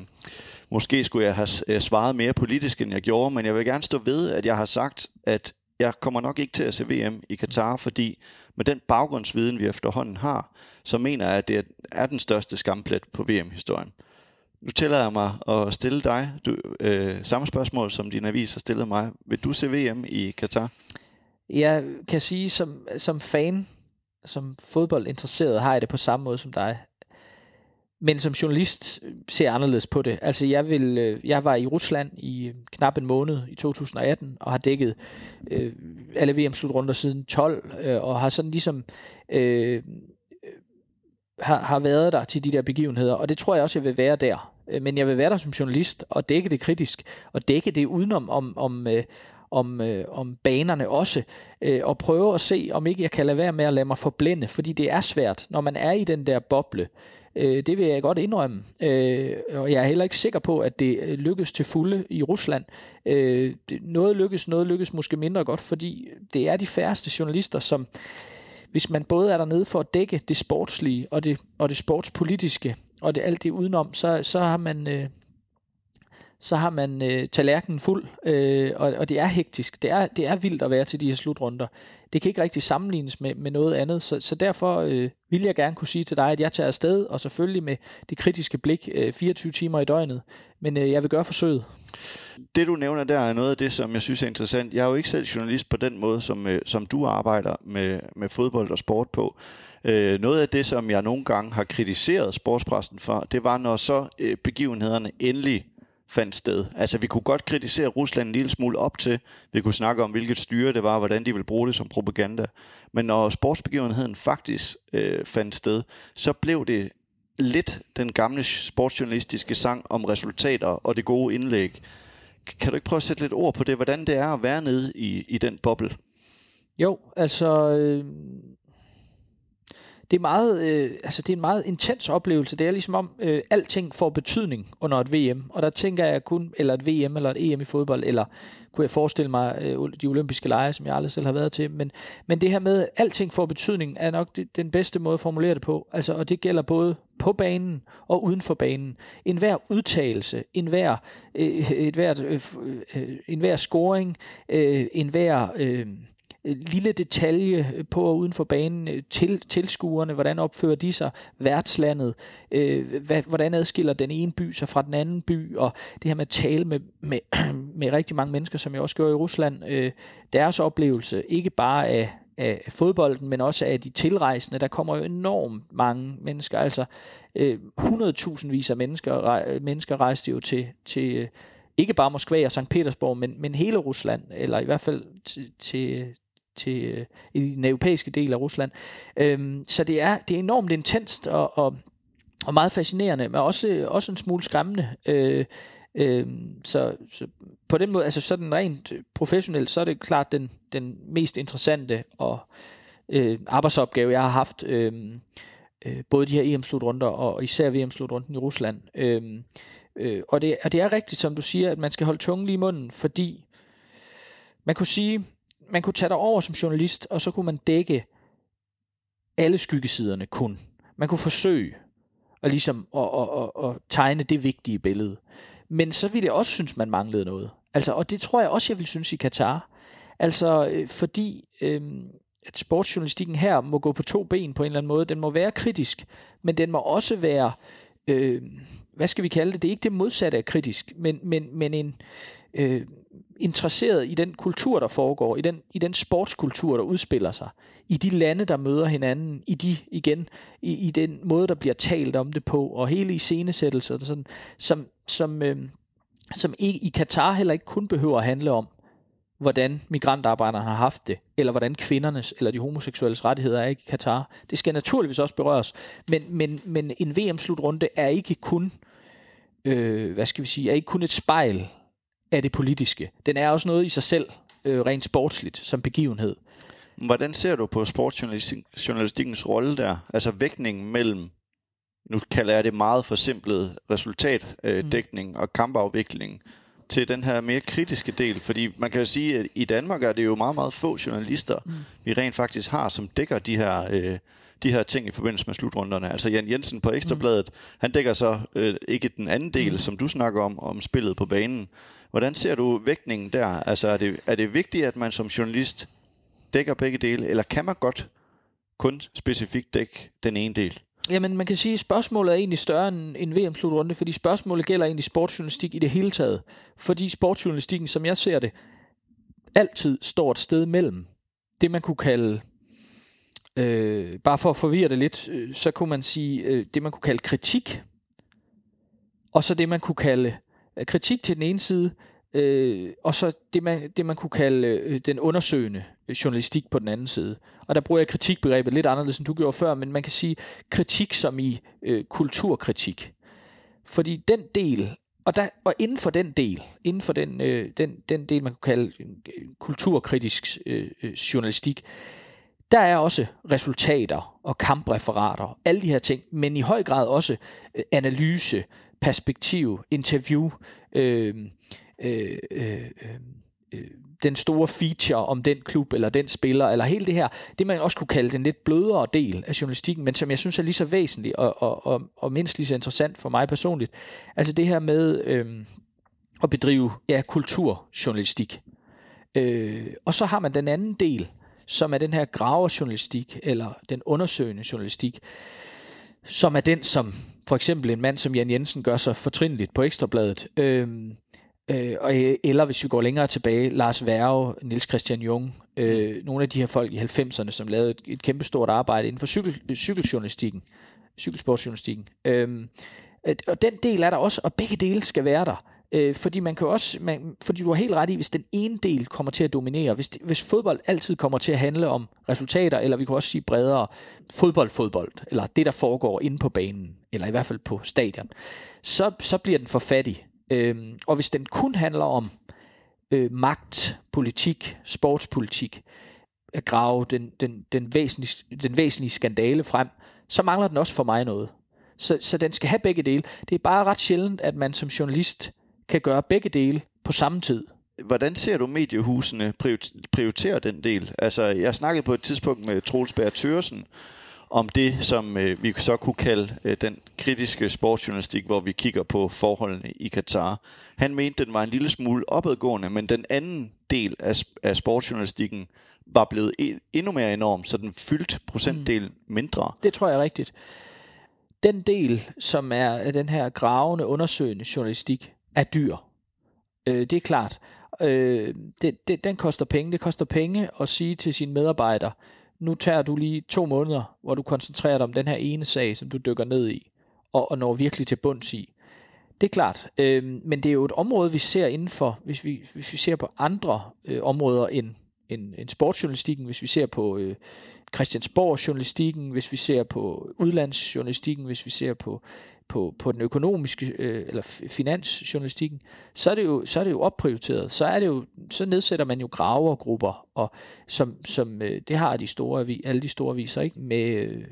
Måske skulle jeg have øh, svaret mere politisk, end jeg gjorde, men jeg vil gerne stå ved, at jeg har sagt, at jeg kommer nok ikke til at se VM i Katar, fordi med den baggrundsviden, vi efterhånden har, så mener jeg, at det er den største skamplet på VM-historien. Nu tillader jeg mig at stille dig du, øh, samme spørgsmål, som din avis har stillet mig. Vil du se VM i Katar? Jeg kan sige, som, som fan, som fodboldinteresseret, har jeg det på samme måde som dig men som journalist øh, ser jeg anderledes på det. Altså jeg vil, øh, jeg var i Rusland i øh, knap en måned i 2018 og har dækket øh, alle VM-slutrunder siden 12 øh, og har sådan ligesom øh, har, har været der til de der begivenheder, og det tror jeg også, jeg vil være der. Men jeg vil være der som journalist og dække det kritisk, og dække det udenom om, om, øh, om, øh, om banerne også, øh, og prøve at se, om ikke jeg kan lade være med at lade mig forblænde, fordi det er svært, når man er i den der boble, Øh, det vil jeg godt indrømme. Øh, og jeg er heller ikke sikker på, at det øh, lykkes til fulde i Rusland. Øh, noget lykkes, noget lykkes måske mindre godt, fordi det er de færreste journalister, som hvis man både er dernede for at dække det sportslige og det, og det sportspolitiske, og det alt det udenom, så, så har man... Øh, så har man øh, tallerkenen fuld, øh, og, og det er hektisk. Det er, det er vildt at være til de her slutrunder. Det kan ikke rigtig sammenlignes med, med noget andet, så, så derfor øh, vil jeg gerne kunne sige til dig, at jeg tager afsted, og selvfølgelig med det kritiske blik øh, 24 timer i døgnet, men øh, jeg vil gøre forsøget. Det du nævner der er noget af det, som jeg synes er interessant. Jeg er jo ikke selv journalist på den måde, som, øh, som du arbejder med, med fodbold og sport på. Øh, noget af det, som jeg nogle gange har kritiseret sportspressen for, det var, når så øh, begivenhederne endelig fandt sted. Altså, vi kunne godt kritisere Rusland en lille smule op til. Vi kunne snakke om, hvilket styre det var, hvordan de ville bruge det som propaganda. Men når sportsbegivenheden faktisk øh, fandt sted, så blev det lidt den gamle sportsjournalistiske sang om resultater og det gode indlæg. Kan du ikke prøve at sætte lidt ord på det, hvordan det er at være nede i, i den boble? Jo, altså... Øh det er, meget, øh, altså det er en meget intens oplevelse. Det er ligesom om, øh, alting får betydning under et VM. Og der tænker jeg kun, eller et VM, eller et EM i fodbold, eller kunne jeg forestille mig øh, de olympiske lege, som jeg aldrig selv har været til. Men, men det her med, at alting får betydning, er nok det, den bedste måde at formulere det på. Altså, og det gælder både på banen og uden for banen. En hver udtalelse, en hver, øh, et hvert, øh, øh, øh en hver scoring, øh, en hver... Øh, Øh, Øh, lille detalje øh, på og uden for banen, øh, til tilskuerne, hvordan opfører de sig, værtslandet, øh, hvad, hvordan adskiller den ene by sig fra den anden by, og det her med at tale med, med, <clears throat> med rigtig mange mennesker, som jeg også gør i Rusland, øh, deres oplevelse, ikke bare af, af fodbolden, men også af de tilrejsende. Der kommer jo enormt mange mennesker, altså øh, 100.000 vis af mennesker, mennesker rejste jo til, til ikke bare Moskva og St. Petersborg, men, men hele Rusland, eller i hvert fald til, til, til øh, i den europæiske del af Rusland. Øhm, så det er, det er enormt intenst og, og, og meget fascinerende, men også, også en smule skræmmende. Øh, øh, så, så på den måde, altså sådan rent professionelt, så er det klart den, den mest interessante og øh, arbejdsopgave, jeg har haft. Øh, øh, både de her EM-slutrunder og især VM-slutrunden i Rusland. Øh, øh, og, det, og det er rigtigt, som du siger, at man skal holde tungen lige i munden, fordi man kunne sige, man kunne tage over som journalist, og så kunne man dække alle skyggesiderne kun. Man kunne forsøge at, ligesom, at, at, at, at tegne det vigtige billede. Men så ville jeg også synes, man manglede noget. Altså, og det tror jeg også, jeg vil synes i Katar. Altså, øh, fordi øh, at sportsjournalistikken her må gå på to ben på en eller anden måde. Den må være kritisk, men den må også være øh, hvad skal vi kalde det? Det er ikke det modsatte af kritisk, men, men, men en øh, interesseret i den kultur, der foregår, i den, i den sportskultur, der udspiller sig, i de lande, der møder hinanden, i de igen, i, i den måde, der bliver talt om det på, og hele iscenesættelser, sådan, som, som, øh, som ikke, i Katar heller ikke kun behøver at handle om, hvordan migrantarbejderne har haft det, eller hvordan kvindernes eller de homoseksuelles rettigheder er i Katar. Det skal naturligvis også berøres, men, men, men en VM-slutrunde er ikke kun, øh, hvad skal vi sige, er ikke kun et spejl af det politiske. Den er også noget i sig selv, øh, rent sportsligt, som begivenhed. Hvordan ser du på sportsjournalistikkens rolle der? Altså vægtningen mellem, nu kalder jeg det meget forsimplet, resultatdækning mm. og kampafvikling til den her mere kritiske del. Fordi man kan jo sige, at i Danmark er det jo meget, meget få journalister, mm. vi rent faktisk har, som dækker de her... Øh, de her ting i forbindelse med slutrunderne. Altså Jan Jensen på Ekstrabladet, mm. han dækker så øh, ikke den anden del, mm. som du snakker om, om spillet på banen. Hvordan ser du vægtningen der? Altså er det, er det vigtigt, at man som journalist dækker begge dele, eller kan man godt kun specifikt dække den ene del? Jamen, man kan sige, at spørgsmålet er egentlig større end en VM-slutrunde, fordi spørgsmålet gælder egentlig sportsjournalistik i det hele taget. Fordi sportsjournalistikken, som jeg ser det, altid står et sted mellem det, man kunne kalde, øh, bare for at forvirre det lidt, øh, så kunne man sige, øh, det man kunne kalde kritik, og så det man kunne kalde Øh, kritik til den ene side, øh, og så det man, det man kunne kalde øh, den undersøgende øh, journalistik på den anden side. Og der bruger jeg kritikbegrebet lidt anderledes, end du gjorde før, men man kan sige kritik som i øh, kulturkritik. Fordi den del, og, der, og inden for den del, inden for den, øh, den, den del, man kunne kalde kulturkritisk øh, øh, journalistik, der er også resultater og kampreferater, alle de her ting, men i høj grad også analyse, perspektiv, interview, øhm, øh, øh, øh, øh, den store feature om den klub eller den spiller, eller hele det her, det man også kunne kalde den lidt blødere del af journalistikken, men som jeg synes er lige så væsentlig og, og, og, og mindst lige så interessant for mig personligt. Altså det her med øh, at bedrive ja, kulturjournalistik. Øh, og så har man den anden del, som er den her graverjournalistik, eller den undersøgende journalistik, som er den, som for eksempel en mand som Jan Jensen gør sig fortrindeligt på Ekstrabladet. Øh, Øh, og, eller hvis vi går længere tilbage, Lars Værge, Nils Christian Jung, øh, nogle af de her folk i 90'erne, som lavede et, et kæmpestort arbejde inden for cykel, cykeljournalistikken, cykelsportsjournalistikken. Øh, og den del er der også, og begge dele skal være der. Øh, fordi man kan også, man, fordi du har helt ret i, hvis den ene del kommer til at dominere, hvis, hvis fodbold altid kommer til at handle om resultater, eller vi kan også sige bredere, fodbold, fodbold, eller det, der foregår inde på banen, eller i hvert fald på stadion, så, så bliver den for fattig. Øh, og hvis den kun handler om øh, magt, politik, sportspolitik, at grave den, den, den, væsentlige, den væsentlige skandale frem, så mangler den også for mig noget. Så, så den skal have begge dele. Det er bare ret sjældent, at man som journalist kan gøre begge dele på samme tid. Hvordan ser du mediehusene prioritere den del? Altså, jeg snakkede på et tidspunkt med Troels Bær Thørsen, om det, som øh, vi så kunne kalde øh, den kritiske sportsjournalistik, hvor vi kigger på forholdene i Katar. Han mente, den var en lille smule opadgående, men den anden del af, af sportsjournalistikken var blevet e, endnu mere enorm, så den fyldt procentdel mm. mindre. Det tror jeg er rigtigt. Den del, som er af den her gravende, undersøgende journalistik, er dyr. Øh, det er klart. Øh, det, det, den koster penge. Det koster penge at sige til sine medarbejdere, nu tager du lige to måneder, hvor du koncentrerer dig om den her ene sag, som du dykker ned i, og, og når virkelig til bunds i. Det er klart, øh, men det er jo et område, vi ser inden for, hvis vi, hvis vi ser på andre øh, områder end, end, end sportsjournalistikken, hvis vi ser på øh, Christiansborg-journalistikken, hvis vi ser på udlandsjournalistikken, hvis vi ser på på, på den økonomiske øh, eller finansjournalistikken, så er det jo så er det jo opprioriteret. Så er det jo så nedsætter man jo gravergrupper og som som øh, det har de store alle de store viser ikke med øh,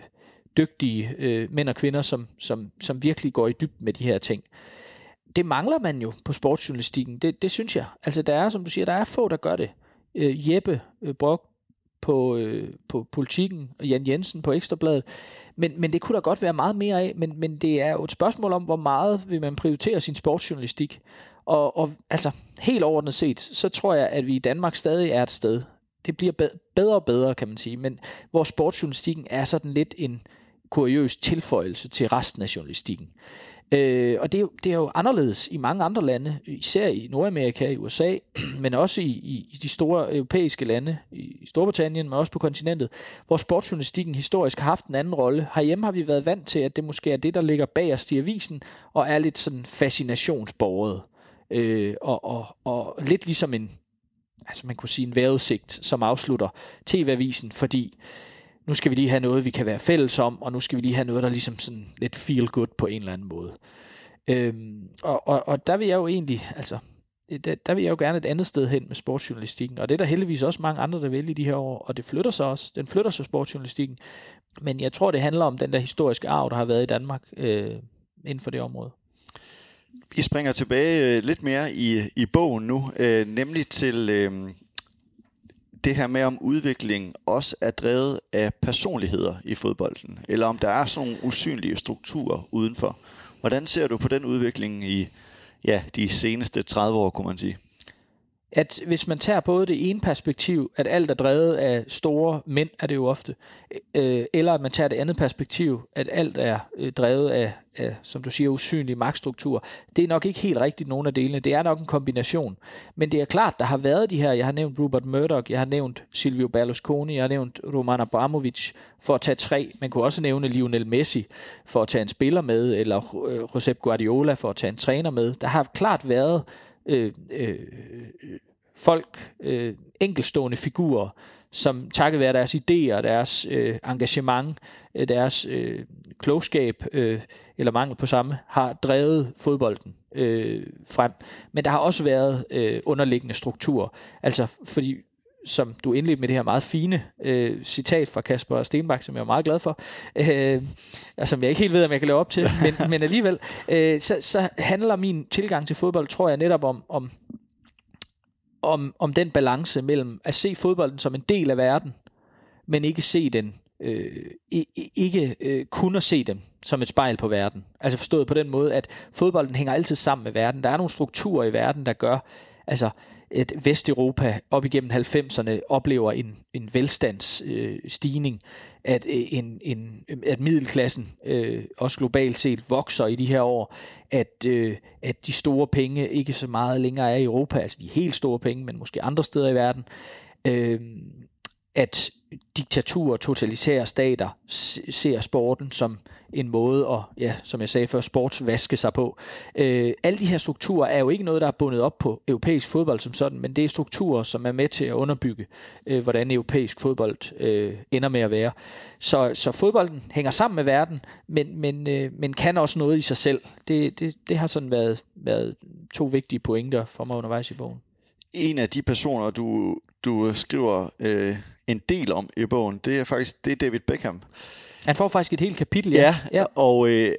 dygtige øh, mænd og kvinder som som som virkelig går i dybden med de her ting. Det mangler man jo på sportsjournalistikken. Det det synes jeg. Altså der er som du siger, der er få der gør det. Øh, Jeppe øh, Brock på, øh, på politikken, og Jan Jensen på Ekstrabladet. Men, men det kunne der godt være meget mere af, men, men det er jo et spørgsmål om, hvor meget vil man prioritere sin sportsjournalistik. Og, og altså, helt overordnet set, så tror jeg, at vi i Danmark stadig er et sted. Det bliver bedre og bedre, kan man sige, men hvor sportsjournalistikken er sådan lidt en kuriøs tilføjelse til resten af journalistikken. Øh, og det er, jo, det er jo anderledes i mange andre lande, især i Nordamerika, i USA, <clears throat> men også i, i, i de store europæiske lande, i Storbritannien, men også på kontinentet, hvor sportsjournalistikken historisk har haft en anden rolle. Herhjemme har vi været vant til, at det måske er det, der ligger bag os i avisen, og er lidt sådan fascinationsborget. Øh, og, og, og lidt ligesom en, altså man kunne sige en vejrudsigt, som afslutter TV-avisen, fordi nu skal vi lige have noget, vi kan være fælles om, og nu skal vi lige have noget, der ligesom sådan lidt feel good på en eller anden måde. Øhm, og, og, og der vil jeg jo egentlig, altså, øh, der, der vil jeg jo gerne et andet sted hen med sportsjournalistikken, og det er der heldigvis også mange andre, der vil i de her år, og det flytter sig også, den flytter sig sportsjournalistikken, men jeg tror, det handler om den der historiske arv, der har været i Danmark øh, inden for det område. Vi springer tilbage øh, lidt mere i, i bogen nu, øh, nemlig til øh, det her med, om udviklingen også er drevet af personligheder i fodbolden, eller om der er sådan nogle usynlige strukturer udenfor. Hvordan ser du på den udvikling i ja, de seneste 30 år, kunne man sige? At hvis man tager både det ene perspektiv, at alt er drevet af store mænd, er det jo ofte, øh, eller at man tager det andet perspektiv, at alt er øh, drevet af, af, som du siger, usynlige magtstrukturer, det er nok ikke helt rigtigt nogen af delene. Det er nok en kombination. Men det er klart, der har været de her, jeg har nævnt Rupert Murdoch, jeg har nævnt Silvio Berlusconi, jeg har nævnt Roman Abramovic, for at tage tre. Man kunne også nævne Lionel Messi, for at tage en spiller med, eller øh, Josep Guardiola, for at tage en træner med. Der har klart været øh, øh, folk, øh, enkelstående figurer, som takket være deres idéer, deres øh, engagement, øh, deres øh, klogskab øh, eller mangel på samme, har drevet fodbolden øh, frem. Men der har også været øh, underliggende strukturer. Altså fordi som du indledte med det her meget fine øh, citat fra Kasper Stenbak, som jeg er meget glad for, øh, og som jeg ikke helt ved, om jeg kan leve op til, men, men alligevel, øh, så, så handler min tilgang til fodbold, tror jeg, netop om, om, om, om den balance mellem at se fodbolden som en del af verden, men ikke se den, øh, ikke øh, kun at se dem som et spejl på verden. Altså forstået på den måde, at fodbolden hænger altid sammen med verden. Der er nogle strukturer i verden, der gør, altså at Vesteuropa op igennem 90'erne oplever en, en velstandsstigning, øh, at, øh, en, en, at middelklassen øh, også globalt set vokser i de her år, at, øh, at de store penge ikke så meget længere er i Europa, altså de helt store penge, men måske andre steder i verden, øh, at diktaturer og totalitære stater ser sporten som en måde at, ja, som jeg sagde før, sportsvaske sig på. Øh, alle de her strukturer er jo ikke noget, der er bundet op på europæisk fodbold som sådan, men det er strukturer, som er med til at underbygge, øh, hvordan europæisk fodbold øh, ender med at være. Så, så fodbolden hænger sammen med verden, men, men, øh, men kan også noget i sig selv. Det, det, det har sådan været, været to vigtige pointer for mig undervejs i bogen. En af de personer, du, du skriver øh, en del om i bogen, det er faktisk det er David Beckham. Han får faktisk et helt kapitel, ja. Ja, ja. og øh,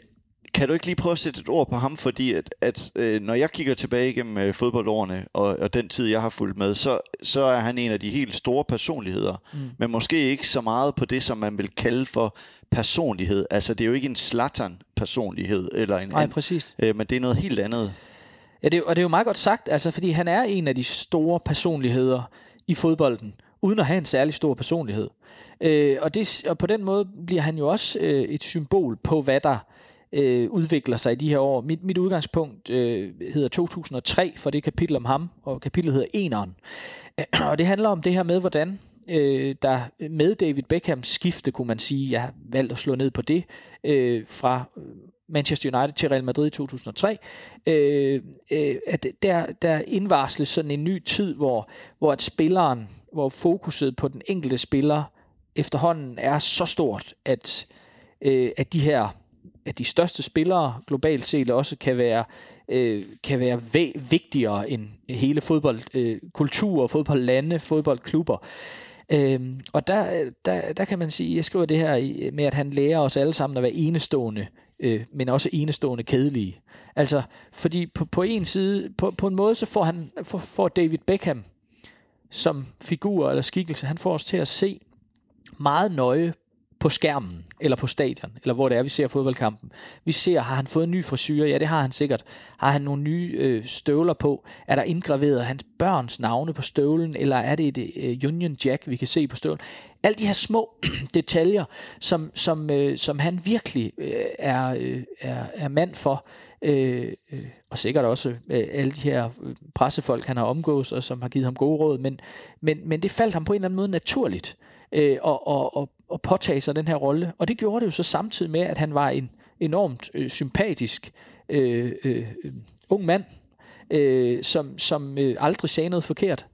kan du ikke lige prøve at sætte et ord på ham, fordi at, at øh, når jeg kigger tilbage igennem øh, fodboldårene og, og den tid, jeg har fulgt med, så, så er han en af de helt store personligheder, mm. men måske ikke så meget på det, som man vil kalde for personlighed. Altså, det er jo ikke en slattern personlighed eller en Nej, præcis. Øh, men det er noget helt andet. Ja, det, og det er jo meget godt sagt, altså, fordi han er en af de store personligheder i fodbolden, uden at have en særlig stor personlighed. Øh, og, det, og på den måde bliver han jo også øh, et symbol på, hvad der øh, udvikler sig i de her år. Mit, mit udgangspunkt øh, hedder 2003 for det kapitel om ham, og kapitlet hedder Eneren. <clears throat> Og det handler om det her med, hvordan øh, der med David Beckhams skifte, kunne man sige, jeg har valgt at slå ned på det, øh, fra Manchester United til Real Madrid i 2003, øh, øh, at der, der indvarsles sådan en ny tid, hvor, hvor at spilleren, hvor fokuset på den enkelte spiller efterhånden er så stort, at, øh, at de her at de største spillere globalt set også kan være øh, kan være væ- vigtigere end hele fodboldkultur, øh, fodboldlande, fodboldklubber. Øhm, og der, der, der kan man sige, jeg skriver det her med, at han lærer os alle sammen at være enestående, øh, men også enestående kedelige. Altså, fordi på, på en side, på, på en måde, så får, han, får, får David Beckham som figur eller skikkelse, han får os til at se meget nøje på skærmen, eller på stadion, eller hvor det er, vi ser fodboldkampen. Vi ser, har han fået en ny frisyr? Ja, det har han sikkert. Har han nogle nye øh, støvler på? Er der indgraveret hans børns navne på støvlen, eller er det et øh, Union Jack, vi kan se på støvlen? Alle de her små <clears throat> detaljer, som, som, øh, som han virkelig øh, er, øh, er, er mand for, øh, øh og sikkert også øh, alle de her øh, pressefolk, han har omgås, og som har givet ham gode råd, men, men, men det faldt ham på en eller anden måde naturligt øh, og, og, og, og påtage sig den her rolle, og det gjorde det jo så samtidig med, at han var en enormt øh, sympatisk øh, øh, øh ung mand, øh, som, som øh, aldrig sagde noget forkert,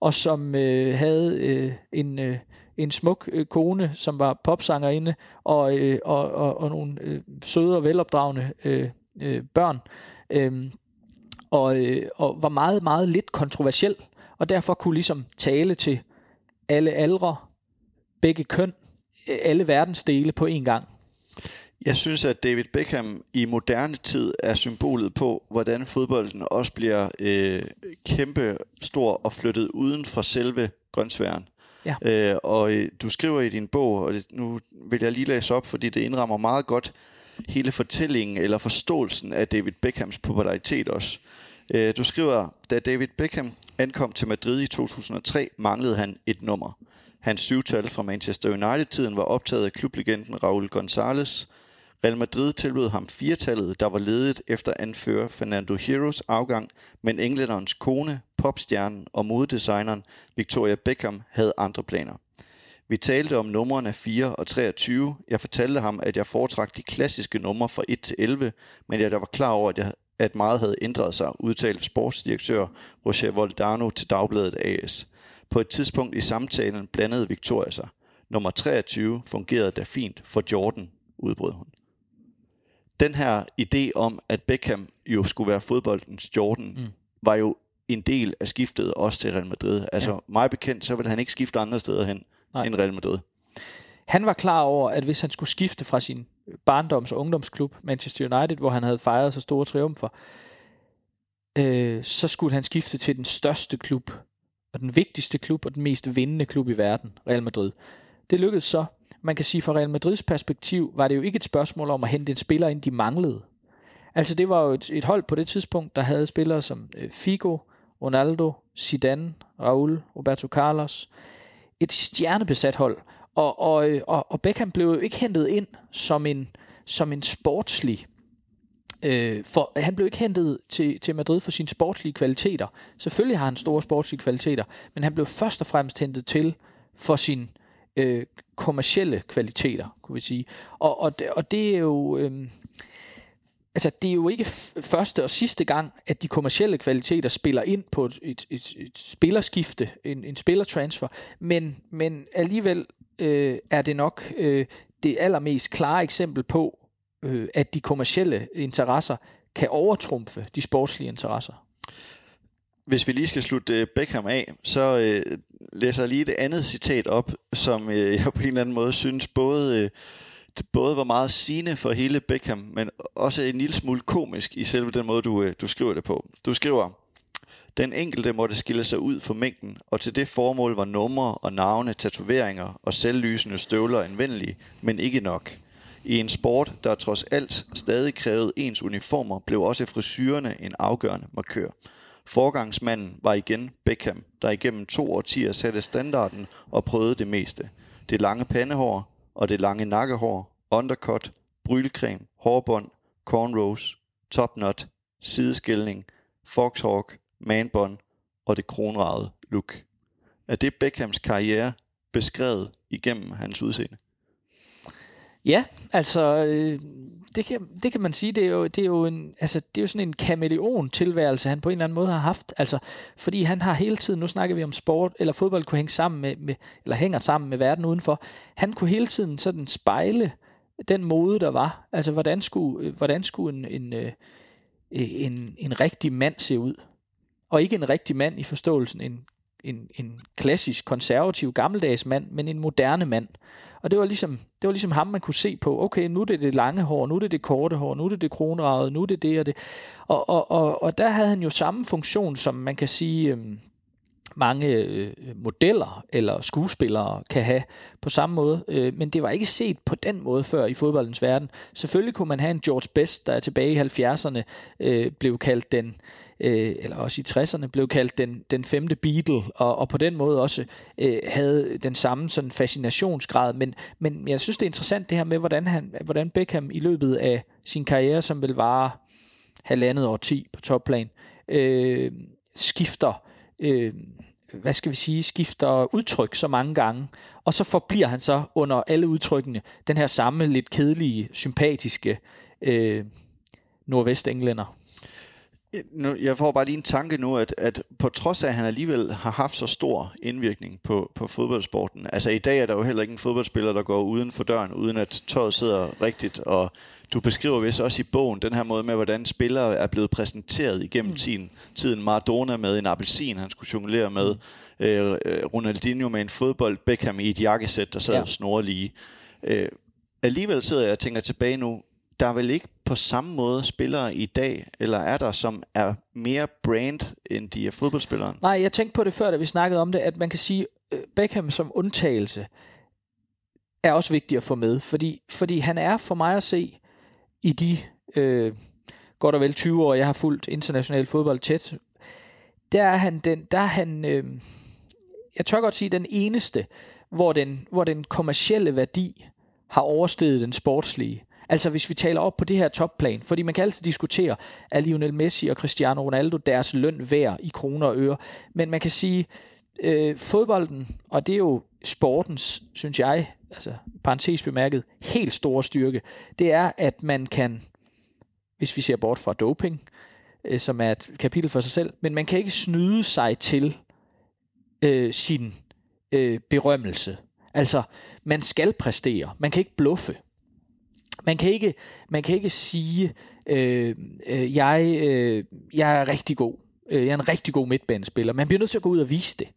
og som øh, havde øh, en, øh, en smuk øh, kone, som var popsangerinde, og, øh, og, og, og nogle øh, søde og velopdragende øh, øh, børn, øh, og, øh, og var meget, meget lidt kontroversiel, og derfor kunne ligesom tale til alle aldre, begge køn, øh, alle verdensdele på én gang. Jeg synes, at David Beckham i moderne tid er symbolet på, hvordan fodbolden også bliver øh, kæmpe stor og flyttet uden for selve grøntsværen. Ja. Øh, og øh, du skriver i din bog, og det, nu vil jeg lige læse op, fordi det indrammer meget godt hele fortællingen eller forståelsen af David Beckhams popularitet også. Øh, du skriver, da David Beckham ankom til Madrid i 2003, manglede han et nummer. Hans syvtal fra Manchester United-tiden var optaget af klublegenden Raul González, Real Madrid tilbød ham firetallet, der var ledet efter anfører Fernando Heroes afgang, men englænderens kone, popstjernen og modedesigneren Victoria Beckham havde andre planer. Vi talte om numrene 4 og 23. Jeg fortalte ham, at jeg foretrak de klassiske numre fra 1 til 11, men jeg var klar over, at, jeg, at meget havde ændret sig, udtalte sportsdirektør Roger Voldano til Dagbladet AS. På et tidspunkt i samtalen blandede Victoria sig. Nummer 23 fungerede da fint for Jordan, udbrød hun den her idé om, at Beckham jo skulle være fodboldens Jordan, mm. var jo en del af skiftet også til Real Madrid. Altså ja. mig bekendt, så ville han ikke skifte andre steder hen Nej. end Real Madrid. Han var klar over, at hvis han skulle skifte fra sin barndoms- og ungdomsklub, Manchester United, hvor han havde fejret så store triumfer, øh, så skulle han skifte til den største klub, og den vigtigste klub, og den mest vindende klub i verden, Real Madrid. Det lykkedes så, man kan sige fra Real Madrids perspektiv, var det jo ikke et spørgsmål om at hente en spiller ind, de manglede. Altså det var jo et, et hold på det tidspunkt, der havde spillere som øh, Figo, Ronaldo, Zidane, Raul, Roberto Carlos. Et stjernebesat hold. Og, og, øh, og, og Beckham blev jo ikke hentet ind som en, som en sportslig Øh, for han blev ikke hentet til, til Madrid for sine sportslige kvaliteter. Selvfølgelig har han store sportslige kvaliteter, men han blev først og fremmest hentet til for sin øh, kommercielle kvaliteter, kunne vi sige. Og, og, og det er jo... Øh, altså, det er jo ikke første og sidste gang, at de kommercielle kvaliteter spiller ind på et, et, et, et spillerskifte, en, en spillertransfer, men, men alligevel øh, er det nok øh, det allermest klare eksempel på, øh, at de kommercielle interesser kan overtrumfe de sportslige interesser. Hvis vi lige skal slutte øh, Beckham af, så øh, læser jeg lige det andet citat op, som øh, <laughs> jeg på en eller anden måde synes både, øh, både var meget sigende for hele Beckham, men også en lille smule komisk i selve den måde, du, øh, du skriver det på. Du skriver, den enkelte måtte skille sig ud for mængden, og til det formål var numre og navne, tatoveringer og selvlysende støvler anvendelige, men ikke nok. I en sport, der trods alt stadig krævede ens uniformer, blev også frisyrerne en afgørende markør. Forgangsmanden var igen Beckham, der igennem to årtier satte standarden og prøvede det meste. Det lange pandehår og det lange nakkehår, undercut, brylcreme, hårbånd, cornrows, topknot, sideskældning, foxhawk, manbånd og det kronragede look. Er det Beckhams karriere beskrevet igennem hans udseende? Ja, altså øh, det, kan, det kan man sige, det er jo, det er jo, en, altså, det er jo sådan en kameleon tilværelse, han på en eller anden måde har haft. Altså, fordi han har hele tiden, nu snakker vi om sport, eller fodbold kunne hænge sammen med, med eller hænger sammen med verden udenfor. Han kunne hele tiden sådan spejle den mode, der var. Altså, hvordan skulle, hvordan skulle en, en, øh, en, en rigtig mand se ud? Og ikke en rigtig mand i forståelsen, en, en, en klassisk, konservativ, gammeldags mand, men en moderne mand. Og det var ligesom, det var ligesom ham, man kunne se på, okay, nu er det det lange hår, nu er det det korte hår, nu er det det kronragede, nu er det det og det. Og, og, og, og der havde han jo samme funktion, som man kan sige, Øh, mange øh, modeller eller skuespillere kan have på samme måde. Øh, men det var ikke set på den måde før i fodboldens verden. Selvfølgelig kunne man have en George Best, der tilbage i 70'erne øh, blev kaldt den øh, eller også i 60'erne, blev kaldt den, den femte Beatle, og, og på den måde også øh, havde den samme sådan fascinationsgrad. Men, men jeg synes, det er interessant det her med, hvordan, han, hvordan Beckham i løbet af sin karriere, som vil vare halvandet år 10 på topplan, øh, skifter øh, hvad skal vi sige, skifter udtryk så mange gange, og så forbliver han så under alle udtrykkene den her samme lidt kedelige, sympatiske øh, nordvestenglænder. Nu, jeg får bare lige en tanke nu, at, at på trods af, at han alligevel har haft så stor indvirkning på, på fodboldsporten, altså i dag er der jo heller ikke en fodboldspiller, der går uden for døren, uden at tøjet sidder rigtigt, og du beskriver vist også i bogen den her måde med, hvordan spillere er blevet præsenteret igennem mm. tiden. Tiden Maradona med en appelsin, han skulle jonglere med. Mm. Øh, Ronaldinho med en fodbold, Beckham i et jakkesæt, der sad ja. snorlige. Øh, alligevel sidder jeg og tænker tilbage nu, der er vel ikke på samme måde spillere i dag, eller er der, som er mere brand, end de er fodboldspillere? Nej, jeg tænkte på det før, da vi snakkede om det, at man kan sige, øh, Beckham som undtagelse er også vigtig at få med, fordi, fordi han er for mig at se i de øh, godt og vel 20 år, jeg har fulgt international fodbold tæt, der er han, den, der er han øh, jeg tør godt sige, den eneste, hvor den, hvor den kommercielle værdi har oversteget den sportslige. Altså hvis vi taler op på det her topplan, fordi man kan altid diskutere, er Lionel Messi og Cristiano Ronaldo deres løn værd i kroner og øre, men man kan sige, øh, fodbolden, og det er jo sportens, synes jeg, altså parentes bemærket, helt store styrke, det er, at man kan, hvis vi ser bort fra doping, øh, som er et kapitel for sig selv, men man kan ikke snyde sig til øh, sin øh, berømmelse. Altså, man skal præstere. Man kan ikke bluffe. Man kan ikke, man kan ikke sige, øh, øh, jeg, øh, jeg er rigtig god. Øh, jeg er en rigtig god midtbanespiller. Man bliver nødt til at gå ud og vise det.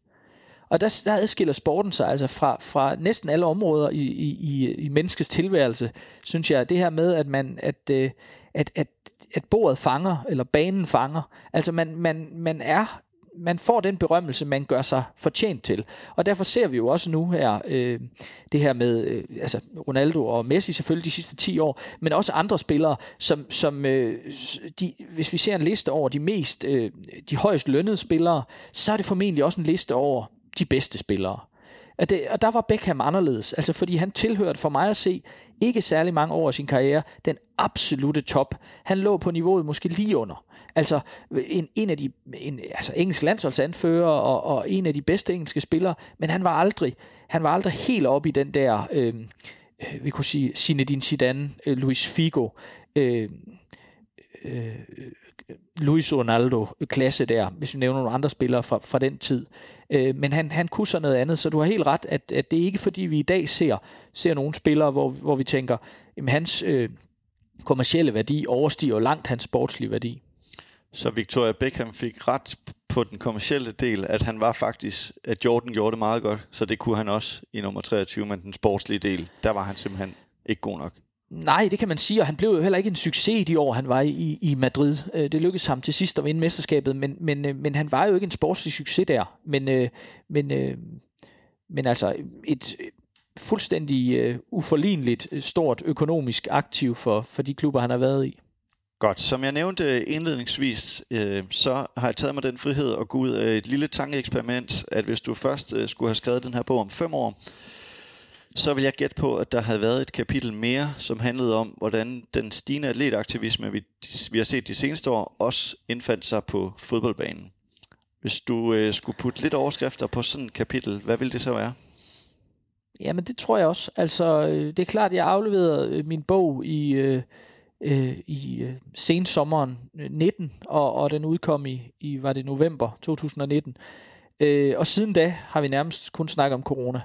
Og der, der adskiller sporten sig altså fra, fra næsten alle områder i, i, i menneskets tilværelse, synes jeg. Det her med, at man at, øh, at, at, at bordet fanger, eller banen fanger. Altså man, man, man er man får den berømmelse, man gør sig fortjent til. Og derfor ser vi jo også nu her, øh, det her med øh, altså Ronaldo og Messi selvfølgelig de sidste 10 år, men også andre spillere, som, som øh, de, hvis vi ser en liste over de mest, øh, de højst lønnede spillere, så er det formentlig også en liste over de bedste spillere. At det, og der var Beckham anderledes, altså fordi han tilhørte for mig at se ikke særlig mange år af sin karriere den absolute top. Han lå på niveauet måske lige under. Altså en, en af de en, altså engelsk landsholdsanfører og, og en af de bedste engelske spillere, men han var aldrig han var aldrig helt oppe i den der øh, øh vi kunne sige Zinedine Zidane, øh, Luis Figo, øh, øh, Luis Ronaldo klasse der, hvis vi nævner nogle andre spillere fra, fra den tid. Øh, men han, han kunne så noget andet, så du har helt ret, at, at det er ikke fordi, vi i dag ser, ser nogle spillere, hvor, hvor vi tænker, at hans øh, kommercielle værdi overstiger langt hans sportslige værdi. Så Victoria Beckham fik ret på den kommercielle del, at han var faktisk, at Jordan gjorde det meget godt, så det kunne han også i nummer 23, men den sportslige del, der var han simpelthen ikke god nok. Nej, det kan man sige, og han blev jo heller ikke en succes i de år, han var i, i Madrid. Øh, det lykkedes ham til sidst at vinde mesterskabet, men, men, øh, men han var jo ikke en sportslig succes der. Men, øh, men, men altså et fuldstændig uforligneligt stort økonomisk aktiv for, for de klubber, han har været i. Godt. Som jeg nævnte indledningsvis, øh, så har jeg taget mig den frihed at gå ud af et lille tankeeksperiment, at hvis du først øh, skulle have skrevet den her bog om fem år, så vil jeg gætte på, at der havde været et kapitel mere, som handlede om, hvordan den stigende atletaktivisme, vi, vi har set de seneste år, også indfandt sig på fodboldbanen. Hvis du øh, skulle putte lidt overskrifter på sådan et kapitel, hvad ville det så være? Jamen det tror jeg også. Altså øh, det er klart, at jeg afleverede øh, min bog i... Øh øh, i øh, sensommeren 19, og, og den udkom i, i, var det november 2019. Øh, og siden da har vi nærmest kun snakket om corona.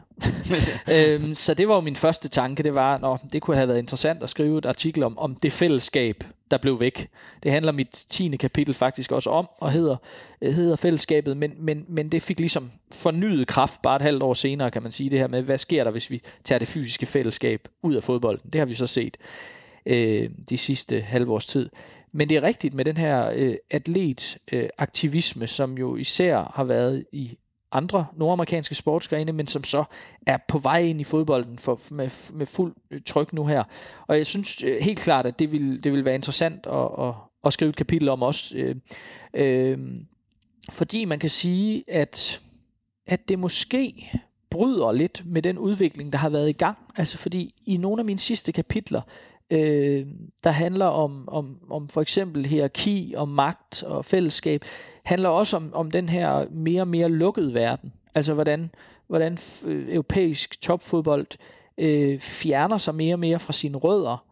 <laughs> øhm, så det var jo min første tanke, det var, at det kunne have været interessant at skrive et artikel om, om det fællesskab, der blev væk. Det handler mit 10. kapitel faktisk også om, og hedder, hedder fællesskabet, men, men, men det fik ligesom fornyet kraft bare et halvt år senere, kan man sige, det her med, hvad sker der, hvis vi tager det fysiske fællesskab ud af fodbolden. Det har vi så set øh, de sidste halvårs tid. Men det er rigtigt med den her øh, atletaktivisme, øh, som jo især har været i andre nordamerikanske sportsgrene, men som så er på vej ind i fodbolden for, med, med fuld øh, tryk nu her. Og jeg synes øh, helt klart, at det vil, det vil være interessant at, at, at skrive et kapitel om også. Øh, øh, fordi man kan sige, at, at det måske bryder lidt med den udvikling, der har været i gang. Altså fordi i nogle af mine sidste kapitler, øh, der handler om, om, om for eksempel hierarki og magt og fællesskab, handler også om, om den her mere og mere lukkede verden. Altså hvordan, hvordan øh, europæisk topfodbold øh, fjerner sig mere og mere fra sine rødder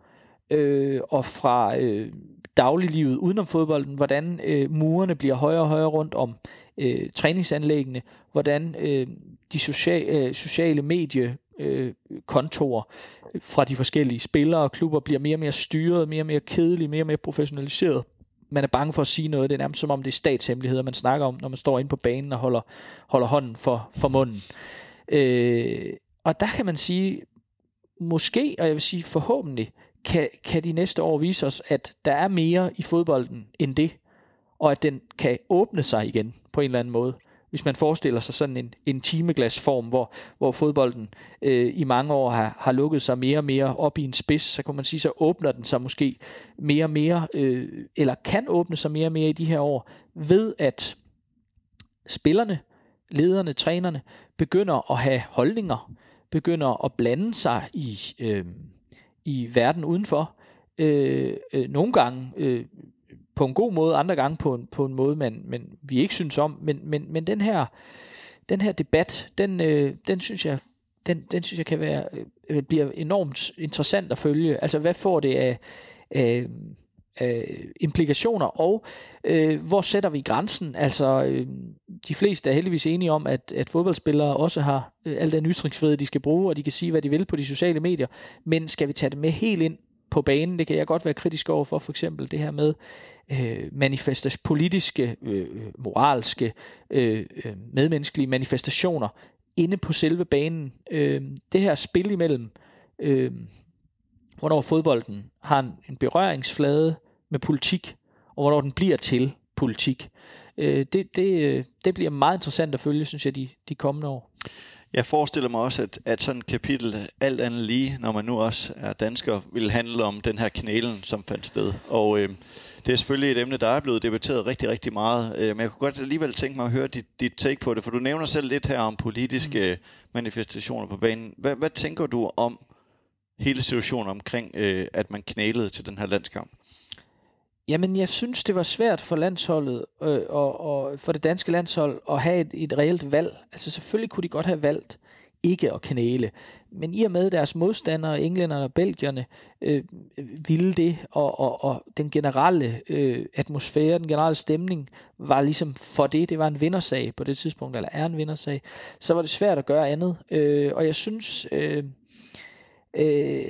øh, og fra øh, dagliglivet udenom fodbolden, hvordan øh, murene bliver højere og højere rundt om øh, træningsanlæggene, hvordan øh, de sociale, øh, sociale medie Øh, øh, fra de forskellige spillere og klubber bliver mere og mere styret, mere og mere kedelig, mere og mere professionaliseret. Man er bange for at sige noget. Det er nærmest som om det er statshemmeligheder, man snakker om, når man står inde på banen og holder, holder hånden for, for munden. Øh, og der kan man sige, måske, og jeg vil sige forhåbentlig, kan, kan de næste år vise os, at der er mere i fodbolden end det, og at den kan åbne sig igen på en eller anden måde. Hvis man forestiller sig sådan en, en timeglasform, hvor, hvor fodbolden øh, i mange år har, har lukket sig mere og mere op i en spids, så kan man sige, så åbner den sig måske mere og mere, øh, eller kan åbne sig mere og mere i de her år, ved at spillerne, lederne, trænerne, begynder at have holdninger, begynder at blande sig i, øh, i verden udenfor. Øh, øh, nogle gange øh, på en god måde, andre gange på en, på en måde, man, men vi ikke synes om. Men, men, men den her den her debat, den, øh, den synes jeg, den, den synes jeg kan være, øh, øh, bliver enormt interessant at følge. Altså, hvad får det af, af, af implikationer, og øh, hvor sætter vi grænsen? Altså, øh, de fleste er heldigvis enige om, at, at fodboldspillere også har øh, al den ytringsfrihed, de skal bruge, og de kan sige, hvad de vil på de sociale medier. Men skal vi tage det med helt ind på banen? Det kan jeg godt være kritisk over for, for eksempel det her med øh, manifestas, politiske, øh, moralske, øh, øh, medmenneskelige manifestationer inde på selve banen. Øh, det her spil imellem, øh, hvornår fodbolden har en, en berøringsflade med politik, og hvornår den bliver til politik. Øh, det, det, øh, det bliver meget interessant at følge, synes jeg, de, de kommende år. Jeg forestiller mig også, at, at sådan et kapitel, alt andet lige, når man nu også er dansker, vil handle om den her knælen, som fandt sted. Og øh, det er selvfølgelig et emne, der er blevet debatteret rigtig, rigtig meget. Øh, men jeg kunne godt alligevel tænke mig at høre dit, dit take på det, for du nævner selv lidt her om politiske mm. manifestationer på banen. Hvad, hvad tænker du om hele situationen omkring, øh, at man knælede til den her landskamp? Jamen, jeg synes, det var svært for landsholdet øh, og, og for det danske landshold at have et, et reelt valg. Altså, selvfølgelig kunne de godt have valgt ikke at knæle. Men i og med deres modstandere, englænderne og belgierne, øh, ville det, og, og, og den generelle øh, atmosfære, den generelle stemning, var ligesom for det, det var en vindersag på det tidspunkt, eller er en vindersag, så var det svært at gøre andet. Øh, og jeg synes, øh, øh,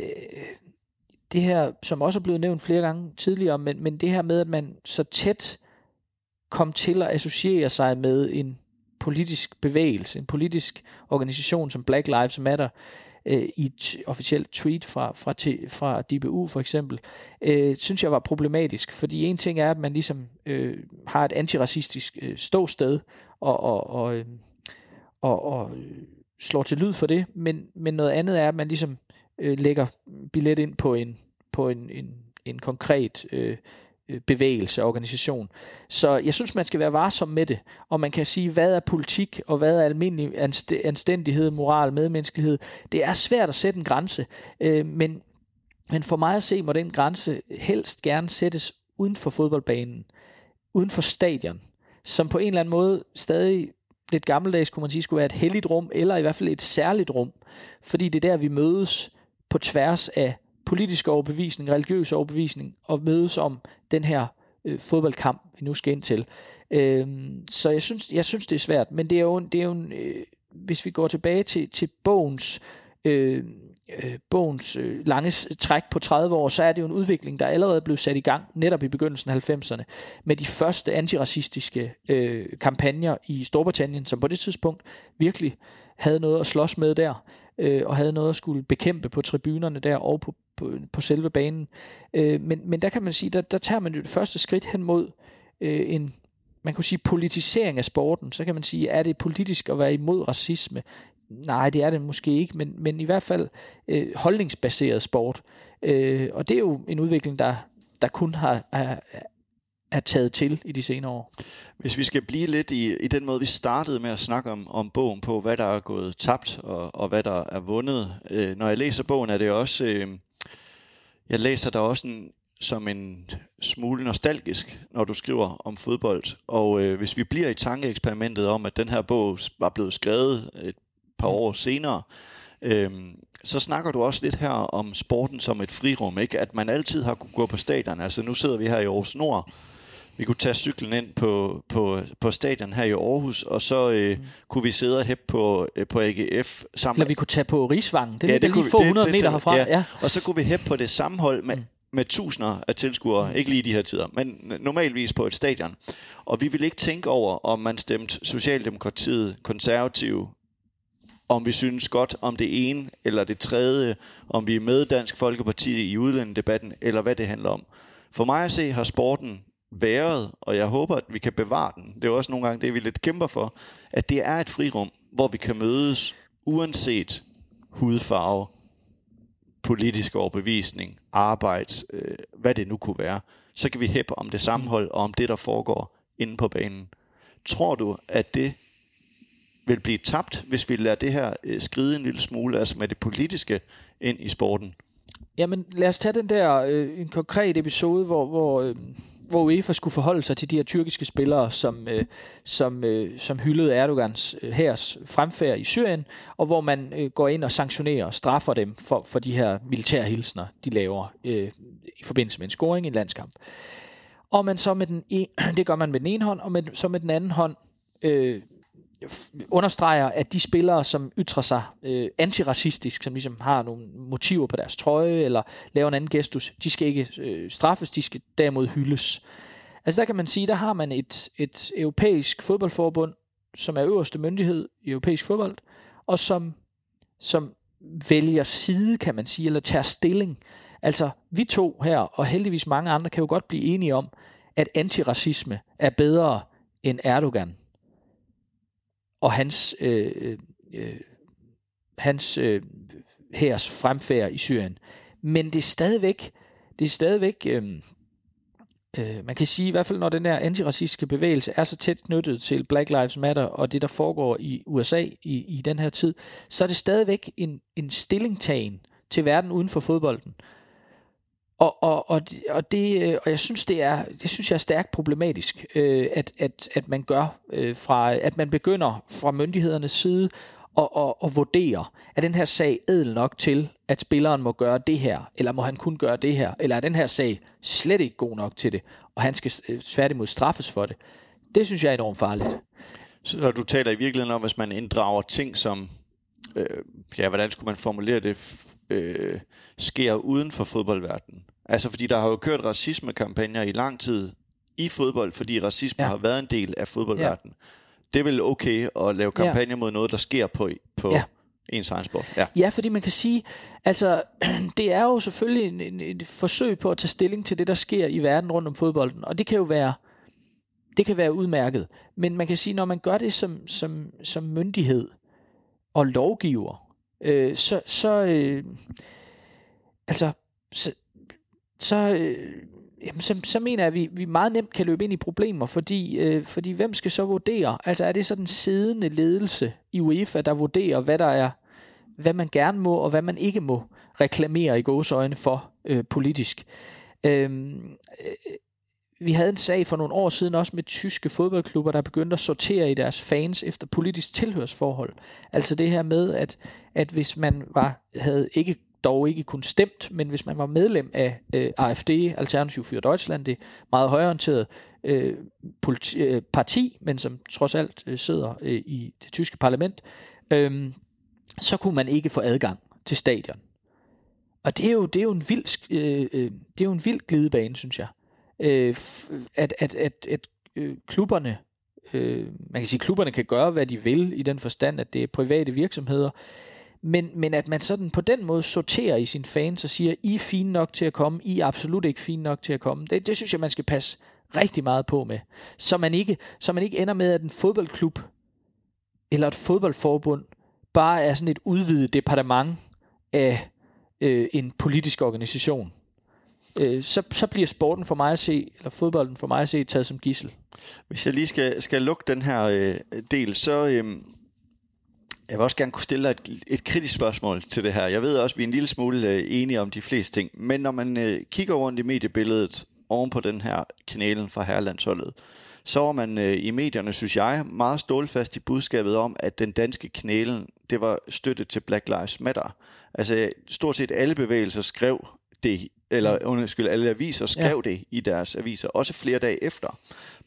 det her, som også er blevet nævnt flere gange tidligere, men, men det her med, at man så tæt kom til at associere sig med en politisk bevægelse, en politisk organisation som Black Lives Matter, øh, i et officielt tweet fra, fra, fra DBU for eksempel, øh, synes jeg var problematisk. Fordi en ting er, at man ligesom øh, har et antiracistisk øh, ståsted og, og, og, øh, og, og øh, slår til lyd for det, men, men noget andet er, at man ligesom øh, lægger billet ind på en, på en, en, en konkret øh, øh bevægelse og organisation. Så jeg synes, man skal være varsom med det, og man kan sige, hvad er politik, og hvad er almindelig anstændighed, moral, medmenneskelighed. Det er svært at sætte en grænse, øh, men, men for mig at se, må den grænse helst gerne sættes uden for fodboldbanen, uden for stadion, som på en eller anden måde stadig lidt gammeldags, kunne man sige, skulle være et helligt rum, eller i hvert fald et særligt rum, fordi det er der, vi mødes på tværs af politisk overbevisning, religiøs overbevisning, og mødes om den her øh, fodboldkamp, vi nu skal ind til. Øh, så jeg synes, jeg synes, det er svært, men det er jo, det er jo en, øh, hvis vi går tilbage til, til bogens, øh, øh, bogens øh, lange træk på 30 år, så er det jo en udvikling, der allerede blev sat i gang netop i begyndelsen af 90'erne, med de første antiracistiske øh, kampagner i Storbritannien, som på det tidspunkt virkelig havde noget at slås med der øh, og havde noget at skulle bekæmpe på tribunerne der og på, på, på selve banen. Øh, men, men der kan man sige, der, der tager man jo det første skridt hen mod øh, en man kunne sige politisering af sporten, så kan man sige, er det politisk at være imod racisme? Nej, det er det måske ikke, men, men i hvert fald øh, holdningsbaseret sport. Øh, og det er jo en udvikling, der, der kun har, er taget til i de senere år. Hvis vi skal blive lidt i, i den måde, vi startede med at snakke om, om bogen på, hvad der er gået tabt og, og hvad der er vundet. Øh, når jeg læser bogen, er det også... Øh, jeg læser der også en, som en smule nostalgisk, når du skriver om fodbold. Og øh, hvis vi bliver i tankeeksperimentet om, at den her bog var blevet skrevet et par mm. år senere, øh, så snakker du også lidt her om sporten som et frirum, ikke? At man altid har kunne gå på stadion. Altså nu sidder vi her i Aarhus Nord, vi kunne tage cyklen ind på, på, på stadion her i Aarhus, og så øh, mm. kunne vi sidde og hæppe på, øh, på AGF sammen. Eller vi kunne tage på Rigsvangen. Det ja, det lige få 100 det, det, meter herfra. Ja. ja. Og så kunne vi hæppe på det sammenhold med, mm. med tusinder af tilskuere. Mm. Ikke lige i de her tider, men normalvis på et stadion. Og vi ville ikke tænke over, om man stemte Socialdemokratiet, konservative, om vi synes godt om det ene eller det tredje, om vi er med Dansk Folkeparti i udlændedebatten, eller hvad det handler om. For mig at se har sporten været, og jeg håber, at vi kan bevare den. Det er også nogle gange det, vi lidt kæmper for, at det er et frirum, hvor vi kan mødes, uanset hudfarve, politisk overbevisning, arbejde, øh, hvad det nu kunne være. Så kan vi hæppe om det sammenhold og om det, der foregår inde på banen. Tror du, at det vil blive tabt, hvis vi lader det her øh, skride en lille smule, altså med det politiske, ind i sporten? Jamen, lad os tage den der øh, en konkret episode, hvor, hvor øh, hvor UEFA skulle forholde sig til de her tyrkiske spillere, som, øh, som, øh, som hyldede Erdogans øh, hærs fremfærd i Syrien, og hvor man øh, går ind og sanktionerer og straffer dem for, for de her militære hilsner, de laver øh, i forbindelse med en scoring i en landskamp. Og man så med den ene, <clears throat> det gør man med den ene hånd, og med, så med den anden hånd øh, understreger, at de spillere, som ytrer sig øh, antiracistisk, som ligesom har nogle motiver på deres trøje, eller laver en anden gestus, de skal ikke øh, straffes, de skal derimod hyldes. Altså der kan man sige, der har man et, et europæisk fodboldforbund, som er øverste myndighed i europæisk fodbold, og som, som vælger side, kan man sige, eller tager stilling. Altså vi to her, og heldigvis mange andre, kan jo godt blive enige om, at antiracisme er bedre end Erdogan og hans, øh, øh, øh, hans øh, hærs fremfærd i Syrien. Men det er stadigvæk, det er stadigvæk øh, øh, man kan sige i hvert fald, når den her antiracistiske bevægelse er så tæt knyttet til Black Lives Matter og det, der foregår i USA i, i den her tid, så er det stadigvæk en, en stillingtagen til verden uden for fodbolden. Og, og, og, og, det, øh, og jeg synes, det er, det synes jeg er stærkt problematisk, øh, at, at, at man gør øh, fra, at man begynder fra myndighedernes side at, at, at vurdere, er den her sag edel nok til, at spilleren må gøre det her, eller må han kun gøre det her, eller er den her sag slet ikke god nok til det, og han skal øh, tværtimod straffes for det. Det synes jeg er enormt farligt. Så du taler i virkeligheden om, hvis man inddrager ting som, øh, ja, hvordan skulle man formulere det, øh, sker uden for fodboldverdenen. Altså fordi der har jo kørt racismekampagner i lang tid i fodbold, fordi racisme ja. har været en del af fodboldverdenen. Ja. Det er vel okay at lave kampagner ja. mod noget, der sker på, på ja. ens egen sport. Ja. ja, fordi man kan sige, altså <clears throat> det er jo selvfølgelig en, en, et forsøg på at tage stilling til det, der sker i verden rundt om fodbolden. Og det kan jo være, det kan være udmærket. Men man kan sige, når man gør det som, som, som myndighed og lovgiver, øh, så, så øh, altså, så, så, øh, jamen, så, så mener jeg, at vi, vi meget nemt kan løbe ind i problemer, fordi, øh, fordi hvem skal så vurdere? Altså er det så den siddende ledelse i UEFA, der vurderer, hvad der er, hvad man gerne må, og hvad man ikke må reklamere i gåsøjne for øh, politisk. Øhm, øh, vi havde en sag for nogle år siden også med tyske fodboldklubber, der begyndte at sortere i deres fans efter politisk tilhørsforhold. Altså det her med, at, at hvis man var, havde ikke dog ikke kun stemt, men hvis man var medlem af øh, AFD, Alternativ for Deutschland, det meget højorienterede øh, politi, øh, parti, men som trods alt øh, sidder øh, i det tyske parlament, øh, så kunne man ikke få adgang til stadion. Og det er jo, det er jo en vild, øh, øh, det er jo en vild glidebane, synes jeg. Øh, at, at, at, at øh, klubberne, øh, man kan sige, klubberne kan gøre, hvad de vil, i den forstand, at det er private virksomheder, men, men at man sådan på den måde sorterer i sine fans og siger, I er fine nok til at komme, I er absolut ikke fine nok til at komme. Det, det synes jeg, man skal passe rigtig meget på med. Så man ikke, så man ikke ender med, at en fodboldklub eller et fodboldforbund bare er sådan et udvidet departement af øh, en politisk organisation. Øh, så, så bliver sporten for mig at se, eller fodbolden for mig at se, taget som gissel. Hvis jeg lige skal, skal lukke den her øh, del, så øh, jeg vil også gerne kunne stille dig et, et kritisk spørgsmål til det her. Jeg ved også, at vi er en lille smule øh, enige om de fleste ting, men når man øh, kigger rundt i mediebilledet oven på den her kanalen fra Herlandsholdet, så var man øh, i medierne, synes jeg, meget stålfast i budskabet om, at den danske kanalen, det var støtte til Black Lives Matter. Altså stort set alle bevægelser skrev det, eller mm. undskyld, alle aviser skrev ja. det i deres aviser, også flere dage efter.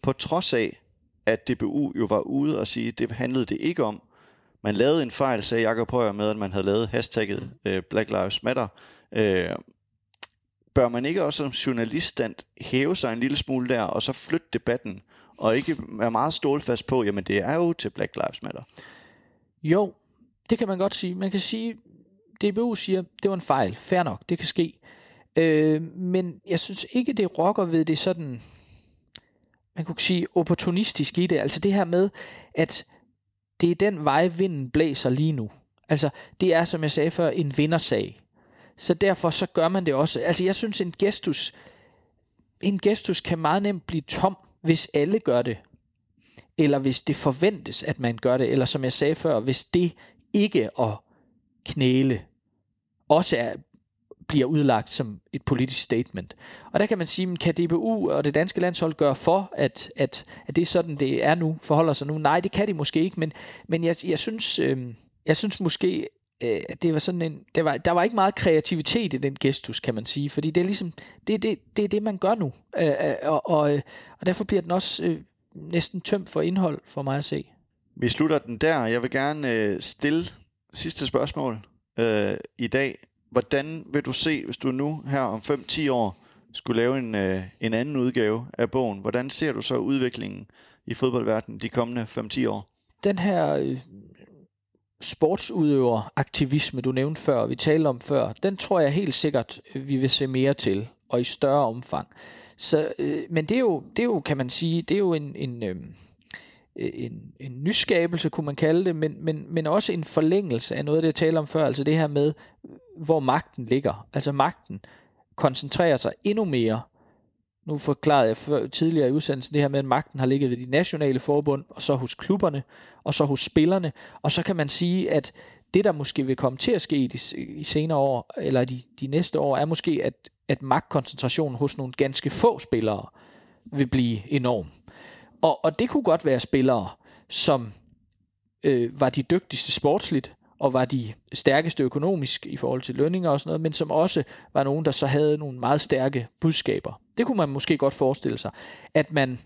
På trods af, at DBU jo var ude og sige, at det handlede det ikke om. Man lavede en fejl, sagde Jacob Højer med, at man havde lavet hashtagget øh, Black Lives Matter. Øh, bør man ikke også som journaliststand hæve sig en lille smule der, og så flytte debatten, og ikke være meget stålfast på, jamen det er jo til Black Lives Matter? Jo, det kan man godt sige. Man kan sige, DBU siger, det var en fejl. Fair nok, det kan ske. Øh, men jeg synes ikke, det rokker ved det sådan, man kunne sige, opportunistisk i det. Altså det her med, at det er den vej, vinden blæser lige nu. Altså, det er, som jeg sagde før, en vindersag. Så derfor så gør man det også. Altså, jeg synes, en gestus, en gestus kan meget nemt blive tom, hvis alle gør det. Eller hvis det forventes, at man gør det. Eller som jeg sagde før, hvis det ikke at knæle også er, bliver udlagt som et politisk statement. Og der kan man sige, kan DBU og det danske landshold gøre for, at, at, at det er sådan, det er nu, forholder sig nu? Nej, det kan de måske ikke, men, men jeg, jeg, synes, øh, jeg synes måske, øh, det var sådan en, det var, der var ikke meget kreativitet i den gestus, kan man sige, fordi det er ligesom, det, det, det er det, man gør nu, øh, øh og, og, øh, og derfor bliver den også øh, næsten tømt for indhold for mig at se. Vi slutter den der. Jeg vil gerne øh, stille sidste spørgsmål øh, i dag. Hvordan vil du se, hvis du nu her om 5-10 år skulle lave en, øh, en anden udgave af bogen, hvordan ser du så udviklingen i fodboldverdenen de kommende 5-10 år? Den her øh, sportsudøver aktivisme, du nævnte før, vi talte om før, den tror jeg helt sikkert, vi vil se mere til, og i større omfang. Så, øh, men det er, jo, det er jo, kan man sige, det er jo en, en, øh, Øh, en, en nyskabelse, kunne man kalde det, men, men, men også en forlængelse af noget af det, jeg talte om før, altså det her med, hvor magten ligger. Altså magten koncentrerer sig endnu mere. Nu forklarede jeg før, tidligere i udsendelsen det her med, at magten har ligget ved de nationale forbund, og så hos klubberne, og så hos spillerne. Og så kan man sige, at det, der måske vil komme til at ske i de i senere år, eller de, de næste år, er måske, at, at magtkoncentrationen hos nogle ganske få spillere vil blive enorm. Og, og det kunne godt være spillere, som øh, var de dygtigste sportsligt, og var de stærkeste økonomisk i forhold til lønninger og sådan noget, men som også var nogen, der så havde nogle meget stærke budskaber. Det kunne man måske godt forestille sig, at man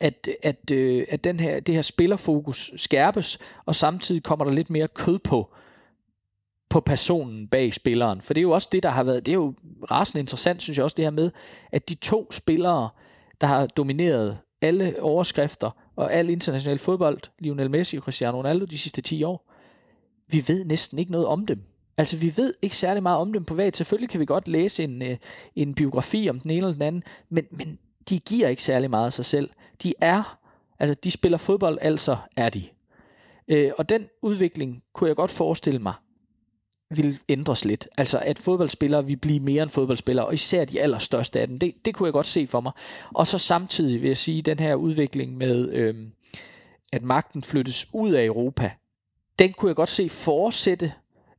at, at, øh, at den her, det her spillerfokus skærpes, og samtidig kommer der lidt mere kød på, på personen bag spilleren. For det er jo også det, der har været, det er jo rasende interessant, synes jeg også, det her med, at de to spillere, der har domineret alle overskrifter og al international fodbold, Lionel Messi og Cristiano Ronaldo de sidste 10 år, vi ved næsten ikke noget om dem. Altså, vi ved ikke særlig meget om dem privat. Selvfølgelig kan vi godt læse en, øh, en biografi om den ene eller den anden, men, men de giver ikke særlig meget af sig selv. De er, altså, de spiller fodbold, altså er de. Øh, og den udvikling kunne jeg godt forestille mig, vil ændres lidt. Altså at fodboldspillere vil blive mere end fodboldspillere, og især de allerstørste af dem. Det, det kunne jeg godt se for mig. Og så samtidig vil jeg sige, den her udvikling med, øh, at magten flyttes ud af Europa, den kunne jeg godt se fortsætte.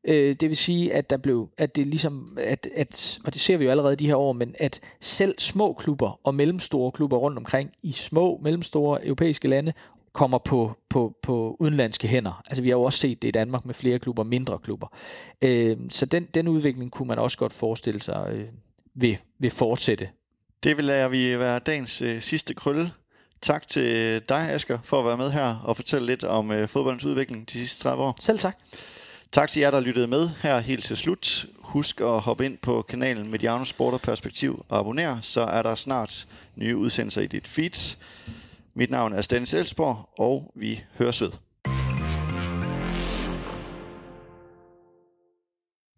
Øh, det vil sige, at der blev, at det ligesom, at, at, og det ser vi jo allerede de her år, men at selv små klubber og mellemstore klubber rundt omkring i små, mellemstore europæiske lande kommer på, på, på udenlandske hænder. Altså vi har jo også set det i Danmark med flere klubber, mindre klubber. Øh, så den, den udvikling kunne man også godt forestille sig øh, vil, vil fortsætte. Det vil lade vi være dagens øh, sidste krølle. Tak til dig, Asger, for at være med her og fortælle lidt om øh, fodboldens udvikling de sidste 30 år. Selv tak. Tak til jer, der lyttede med her helt til slut. Husk at hoppe ind på kanalen Mediano Sport og Perspektiv og abonnere, så er der snart nye udsendelser i dit feeds. Mit navn er Stanis Elsborg, og vi høres ved.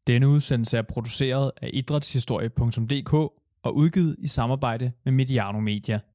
Denne udsendelse er produceret af idrætshistorie.dk og udgivet i samarbejde med Mediano Media.